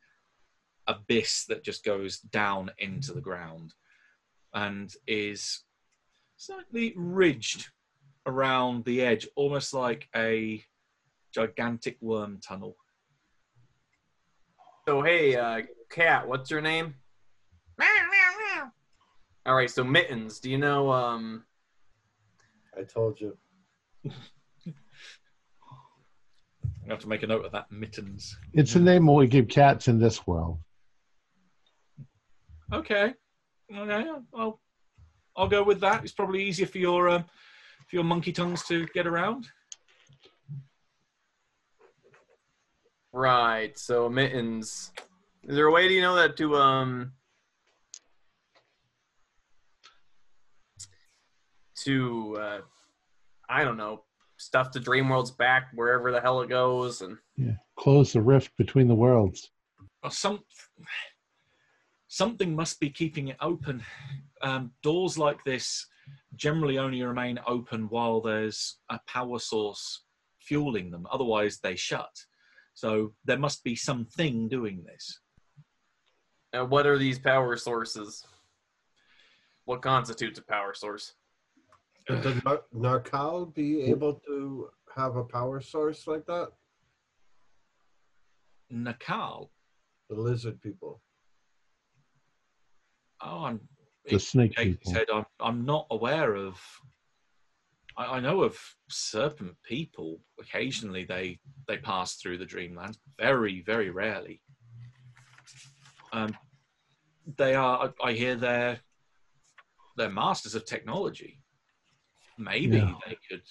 Speaker 3: abyss that just goes down into the ground, and is slightly ridged around the edge, almost like a gigantic worm tunnel.
Speaker 5: So hey, uh, Cat, what's your name? All right, so Mittens, do you know? Um,
Speaker 4: I told you.
Speaker 3: We have to make a note of that. Mittens.
Speaker 1: It's the name we give cats in this world.
Speaker 3: Okay. Okay. I'll I'll go with that. It's probably easier for your um, for your monkey tongues to get around.
Speaker 5: Right. So mittens. Is there a way do you know that to um to uh I don't know stuff to Dreamworld's back wherever the hell it goes and
Speaker 1: Yeah. Close the rift between the worlds.
Speaker 3: Or some something must be keeping it open. Um, doors like this generally only remain open while there's a power source fueling them. Otherwise, they shut. So there must be something doing this.
Speaker 5: uh, what are these power sources? What constitutes a power source?
Speaker 4: Would the Nar- Narcal be able to have a power source like that?
Speaker 3: Nakal.
Speaker 4: The lizard people.
Speaker 3: Oh, I'm.
Speaker 1: The snake
Speaker 3: Jake
Speaker 1: people.
Speaker 3: said, I'm, I'm not aware of. I, I know of serpent people. Occasionally, they they pass through the dreamlands. Very, very rarely. Um, they are. I I hear they're they're masters of technology. Maybe
Speaker 1: Yeah.
Speaker 3: they could.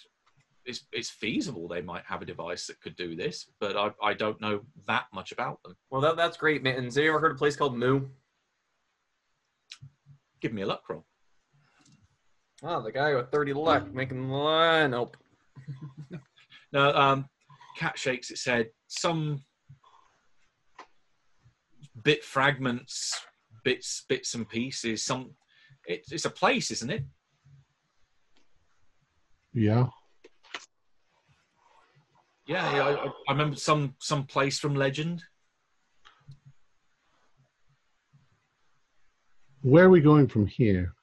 Speaker 3: It's it's feasible they might have a device that could do this, but I I don't know that much about them.
Speaker 5: Well, that, that's great, mittens. Have you ever heard of a place called Mu?
Speaker 3: Give me a luck roll.
Speaker 5: Oh, the guy with 30 luck making the line. Nope.
Speaker 3: No, um, Cat shakes its head. Some bit fragments, bits, bits and pieces. Some, it, it's a place, isn't it?
Speaker 1: Yeah.
Speaker 3: Yeah, yeah I, I- remember some some place from legend.
Speaker 1: Where are we going from here?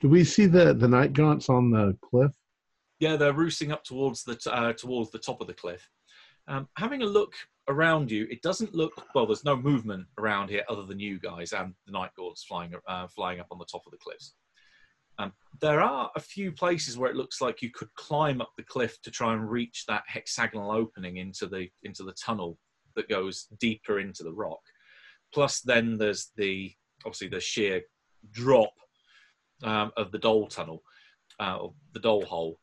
Speaker 1: Do we see the the night gaunts on the cliff?
Speaker 3: Yeah, they're roosting up towards the uh, towards the top of the cliff. Um, having a look around you, it doesn't look well. There's no movement around here other than you guys and the night gaunts flying uh, flying up on the top of the cliffs. Um, there are a few places where it looks like you could climb up the cliff to try and reach that hexagonal opening into the into the tunnel that goes deeper into the rock. Plus, then there's the obviously the sheer drop um, of the Dhole tunnel, uh, or the Dhole hole.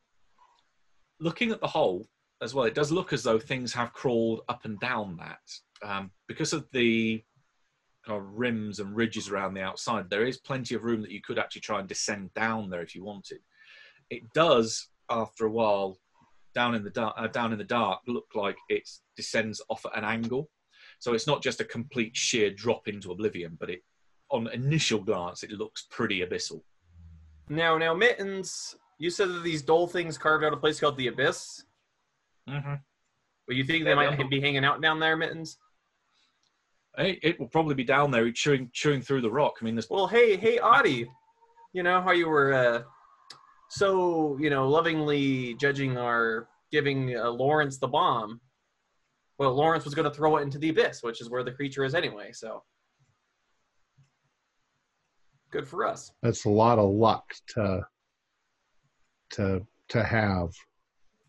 Speaker 3: Looking at the hole as well, it does look as though things have crawled up and down that um, because of the kind of rims and ridges around the outside. There is plenty of room that you could actually try and descend down there if you wanted. It does, after a while, down in the dark, uh, down in the dark, look like it descends off at an angle. So it's not just a complete sheer drop into oblivion, but it, on initial glance, it looks pretty abyssal.
Speaker 5: Now, now, mittens. You said that these dhole things carved out a place called the Abyss.
Speaker 3: Mm-hmm.
Speaker 5: But you think they
Speaker 3: Yeah,
Speaker 5: might be hanging out down there, mittens?
Speaker 3: It, it will probably be down there chewing chewing through the rock. I mean, this.
Speaker 5: Well, hey, hey, Audie. You know how you were uh, so, you know, lovingly judging our giving uh, Lawrence the bomb. Well, Lawrence was going to throw it into the abyss, which is where the creature is anyway. So, good for us.
Speaker 1: That's a lot of luck to to to have.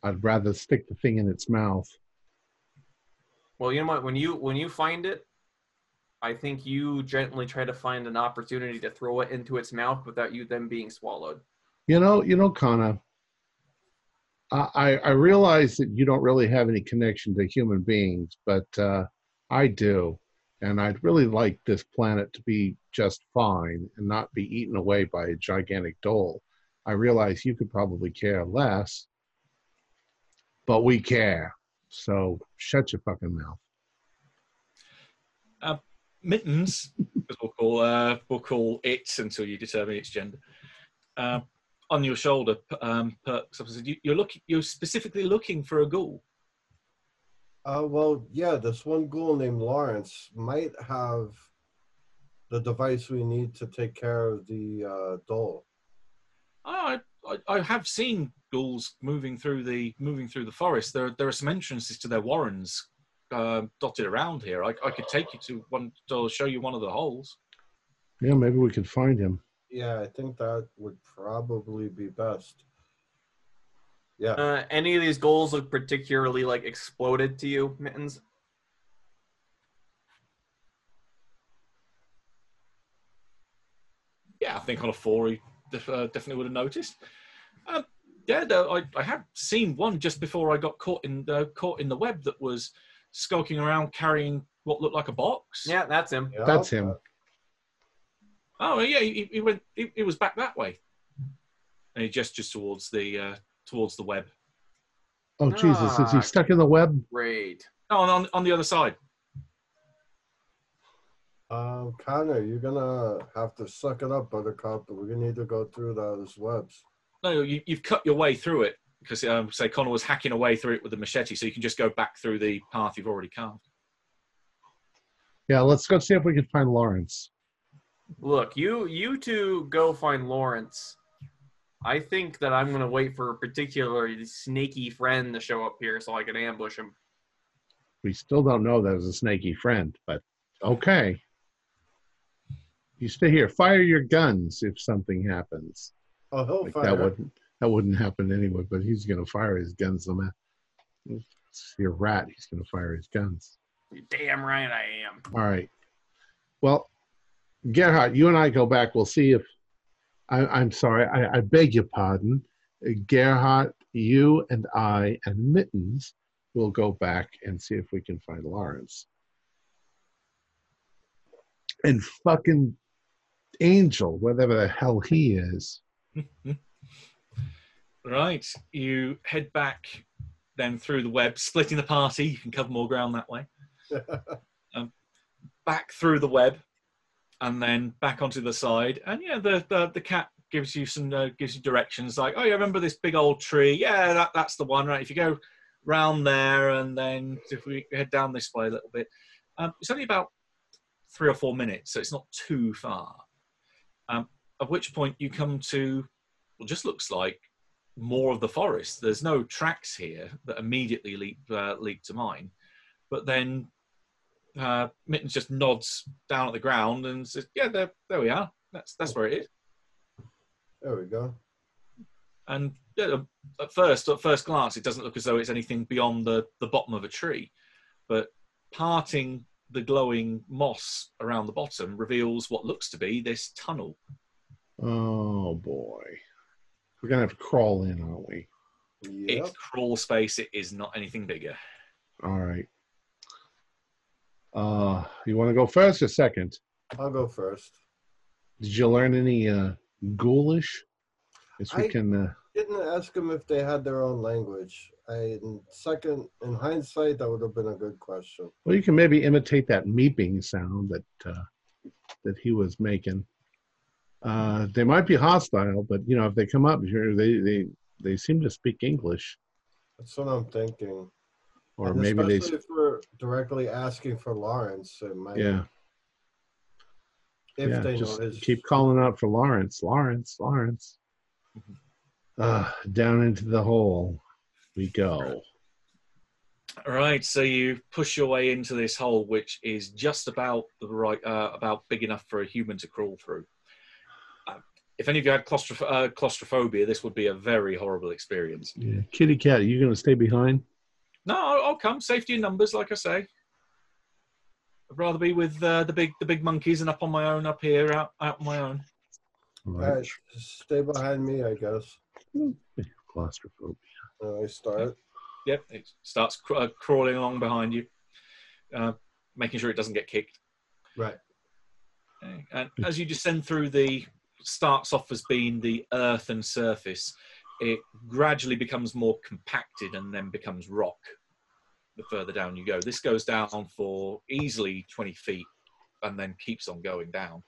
Speaker 1: I'd rather stick the thing in its mouth.
Speaker 5: Well, you know what? When you when you find it, I think you gently try to find an opportunity to throw it into its mouth without you then being swallowed.
Speaker 1: You know, you know, Kana. I I I realize that you don't really have any connection to human beings, but uh, I do, and I'd really like this planet to be just fine and not be eaten away by a gigantic dhole. I realize you could probably care less, but we care. So shut your fucking mouth.
Speaker 3: Mittens, as we'll call uh, we'll call it until you determine its gender. Uh, on your shoulder, um, perks up and said, you, "You're looking. You're specifically looking for a ghoul."
Speaker 4: Uh, well, yeah, this one ghoul named Lawrence might have the device we need to take care of the uh, dhole.
Speaker 3: I, I I have seen ghouls moving through the moving through the forest. There there are some entrances to their warrens uh, dotted around here. I, I could take you to one to show you one of the holes.
Speaker 1: Yeah, maybe we could find him.
Speaker 4: Yeah, I think that would probably be best. Yeah.
Speaker 5: Uh, any of these ghouls look particularly like exploded to you, Mittens?
Speaker 3: Yeah, I think on a four, he def- uh, definitely would have noticed. Um, yeah, no, I, I had seen one just before I got caught in the caught in the web that was skulking around carrying what looked like a box.
Speaker 5: Yeah, that's him.
Speaker 4: Yeah.
Speaker 1: That's him.
Speaker 3: Oh yeah, he, he went. He, he was back that way, and he gestures towards the uh, towards the web.
Speaker 1: Oh Jesus! Is he
Speaker 5: Ah.
Speaker 1: stuck in the web?
Speaker 5: Great.
Speaker 3: Oh, on on, on the other side.
Speaker 4: Um, Connor, you're gonna have to suck it up, Buttercup. We're gonna need to go through those webs.
Speaker 3: No, you, you've cut your way through it because um, say Connor was hacking away through it with the machete, so you can just go back through the path you've already carved.
Speaker 1: Yeah, let's go see if we can find Lawrence.
Speaker 5: Look, you you two go find Lawrence. I think that I'm gonna wait for a particularly snaky friend to show up here so I can ambush him.
Speaker 1: We still don't know that was a snaky friend, but okay. You stay here. Fire your guns if something happens.
Speaker 4: Oh, he'll
Speaker 1: Like
Speaker 4: fire.
Speaker 1: that wouldn't that wouldn't happen anyway. But he's gonna fire his guns. No matter. You're a rat. He's gonna fire his guns.
Speaker 5: You damn right I am.
Speaker 1: All right. Well, Gerhardt, you and I go back. We'll see if I, I'm sorry. I, I beg your pardon. Gerhardt, you and I and Mittens will go back and see if we can find Lawrence. And fucking Angel, whatever the hell he is.
Speaker 3: Right, you head back then through the web, splitting the party. You can cover more ground that way. um, back through the web, and then back onto the side. And yeah, the the, the cat gives you some uh, gives you directions like, oh, you remember this big old tree? Yeah, that, that's the one. Right, if you go round there, and then if we head down this way a little bit, um, it's only about three or four minutes, so it's not too far. Um, at which point you come to what just looks like more of the forest. There's no tracks here that immediately leap uh, leap to mind, but then uh, Mittens just nods down at the ground and says, "Yeah, there, there we are. That's that's where it is."
Speaker 4: There we go.
Speaker 3: And yeah, at first, at first glance, it doesn't look as though it's anything beyond the the bottom of a tree, but parting the glowing moss around the bottom reveals what looks to be this tunnel.
Speaker 1: Oh boy. We're gonna have to crawl in, aren't we?
Speaker 4: Yep.
Speaker 3: It's crawl space. It is not anything bigger.
Speaker 1: All right. Uh you wanna go first or second?
Speaker 4: I'll go first.
Speaker 1: Did you learn any uh ghoulish? Yes, we
Speaker 4: I-
Speaker 1: can uh
Speaker 4: Didn't ask them if they had their own language. I in second, in hindsight, that would have been a good question.
Speaker 1: Well, you can maybe imitate that meeping sound that uh, that he was making. Uh, they might be hostile, but you know, if they come up here, they they they seem to speak English,
Speaker 4: That's what I'm thinking.
Speaker 1: or
Speaker 4: And
Speaker 1: maybe they,
Speaker 4: especially if we're directly asking for Lawrence, it might.
Speaker 1: yeah,
Speaker 4: If
Speaker 1: yeah.
Speaker 4: they
Speaker 1: Just
Speaker 4: know his.
Speaker 1: keep calling out for Lawrence, Lawrence, Lawrence. Uh, down into the hole we go.
Speaker 3: All right, so you push your way into this hole, which is just about the right, uh, about big enough for a human to crawl through. Uh, if any of you had claustroph- uh, claustrophobia, this would be a very horrible experience.
Speaker 1: Yeah. Kitty cat, are you gonna stay behind?
Speaker 3: No, I'll, I'll come. Safety in numbers, like I say. I'd rather be with uh, the big, the big monkeys and up on my own, up here, out, out on my own.
Speaker 1: All
Speaker 4: All
Speaker 1: right.
Speaker 4: right, stay behind me, I guess.
Speaker 1: Claustrophobia.
Speaker 4: And I start.
Speaker 3: Yep, it starts cr- uh, crawling along behind you, uh, making sure it doesn't get kicked.
Speaker 4: Right.
Speaker 3: Okay. And as you descend through the, starts off as being the earth and surface, it gradually becomes more compacted and then becomes rock the further down you go. This goes down for easily 20 feet and then keeps on going down.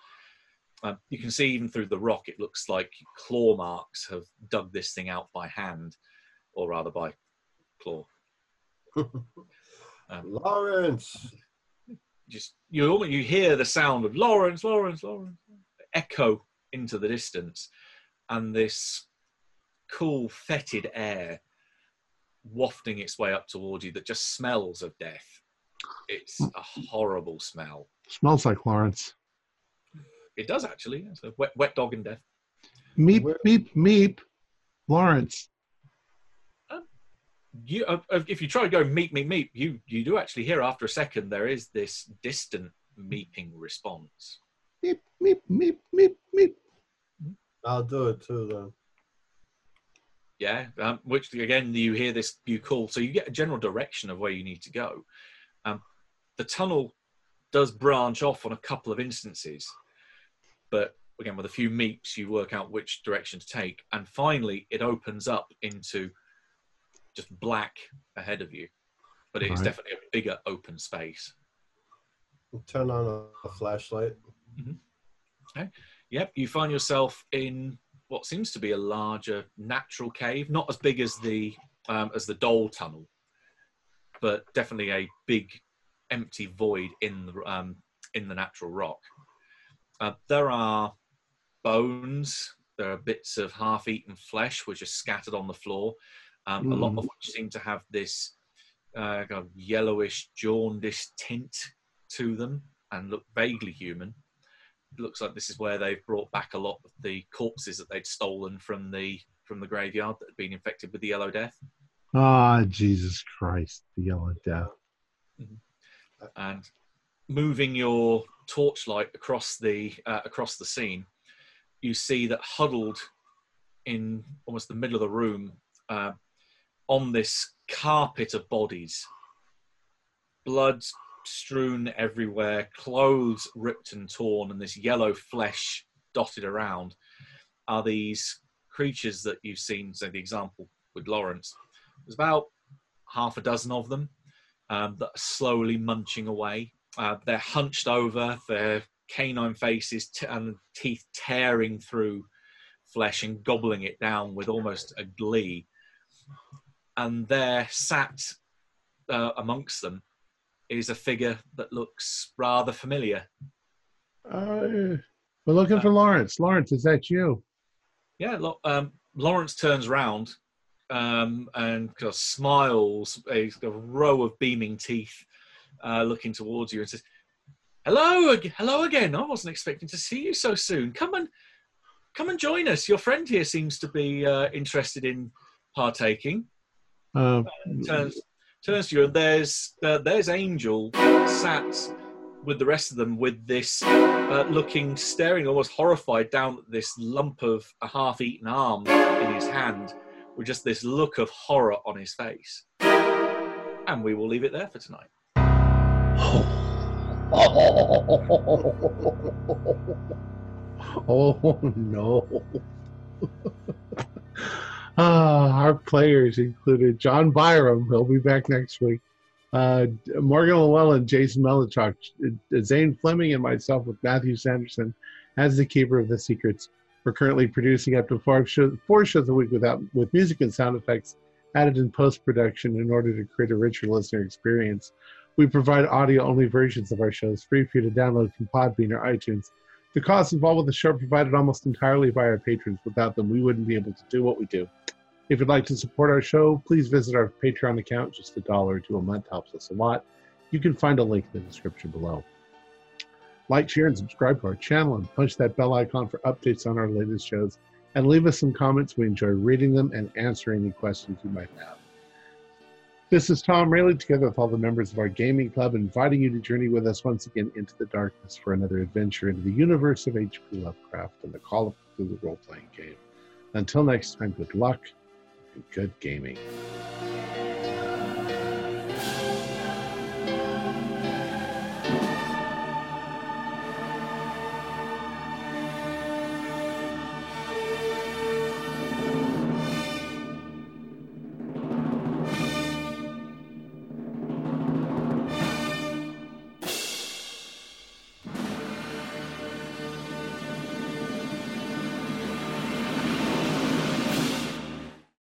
Speaker 3: Um, you can see even through the rock, it looks like claw marks have dug this thing out by hand, or rather by claw.
Speaker 4: Lawrence.
Speaker 3: just you, you hear the sound of Lawrence, Lawrence, Lawrence echo into the distance, and this cool fetid air wafting its way up towards you that just smells of death. It's a horrible smell.
Speaker 1: Smells like Lawrence.
Speaker 3: It does actually. It's a wet, wet dog and death.
Speaker 1: Meep,
Speaker 4: Where-
Speaker 1: meep, meep. Lawrence.
Speaker 3: you uh, uh, if you try to go meep meep meep, you you do actually hear after a second there is this distant meeping response.
Speaker 1: Meep, meep, meep, meep, meep.
Speaker 4: I'll do it too then.
Speaker 3: Yeah, um, which again you hear this you call, so you get a general direction of where you need to go. Um, the tunnel does branch off on a couple of instances, but again with a few meeps you work out which direction to take, and finally it opens up into just black ahead of you, but it is
Speaker 1: Right.
Speaker 3: definitely a bigger open space.
Speaker 4: Turn on a, a flashlight.
Speaker 3: Yep, you find yourself in what seems to be a larger natural cave, not as big as the um, as the Dhole Tunnel, but definitely a big empty void in the um, in the natural rock. Uh, there are bones. There are bits of half-eaten flesh which are scattered on the floor. Um, A lot of which seem to have this uh, kind of yellowish, jaundiced tint to them and look vaguely human looks like this is where they've brought back a lot of the corpses that they'd stolen from the from the graveyard that had been infected with the yellow death
Speaker 1: Ah, Jesus Christ, the yellow death.
Speaker 3: and moving your torchlight across the uh, across the scene you see that huddled in almost the middle of the room uh, on this carpet of bodies blood strewn everywhere clothes ripped and torn and this yellow flesh dotted around are these creatures that you've seen so the example with lawrence. There's about half a dozen of them um, that are slowly munching away. Uh, they're hunched over their canine faces t- and teeth tearing through flesh and gobbling it down with almost a glee. And there sat uh, amongst them is a figure that looks rather familiar.
Speaker 1: Uh, we're looking for Lawrence. Lawrence, is that you?
Speaker 3: Yeah, Lo- um, Lawrence turns round um, and kind of smiles, a, a row of beaming teeth, uh, looking towards you, and says, "Hello, hello again. I wasn't expecting to see you so soon. Come and come and join us. Your friend here seems to be uh, interested in partaking."
Speaker 1: Uh,
Speaker 3: turns turns to you, and there's uh, there's Angel sat with the rest of them with this uh, looking, staring almost horrified down at this lump of a half-eaten arm in his hand, with just this look of horror on his face. And we will leave it there for tonight.
Speaker 1: oh no. Ah, our players included John Byram, he'll be back next week. Uh, Morgan Llewellyn, Jason Melichok, uh, Zane Fleming, and myself with Matthew Sanderson as the keeper of the secrets. We're currently producing up to four shows, four shows a week without with music and sound effects added in post production in order to create a richer listener experience. We provide audio only versions of our shows free for you to download from Podbean or iTunes. The costs involved with the show are provided almost entirely by our patrons. Without them, we wouldn't be able to do what we do. If you'd like to support our show, please visit our Patreon account. Just a dollar or two a month helps us a lot. You can find a link in the description below. Like, share, and subscribe to our channel and punch that bell icon for updates on our latest shows. And leave us some comments. We enjoy reading them and answering any questions you might have. This is Tom Rayleigh, together with all the members of our gaming club, inviting you to journey with us once again into the darkness for another adventure into the universe of H.P. Lovecraft and the Call of Cthulhu role playing game. Until next time, good luck and good gaming.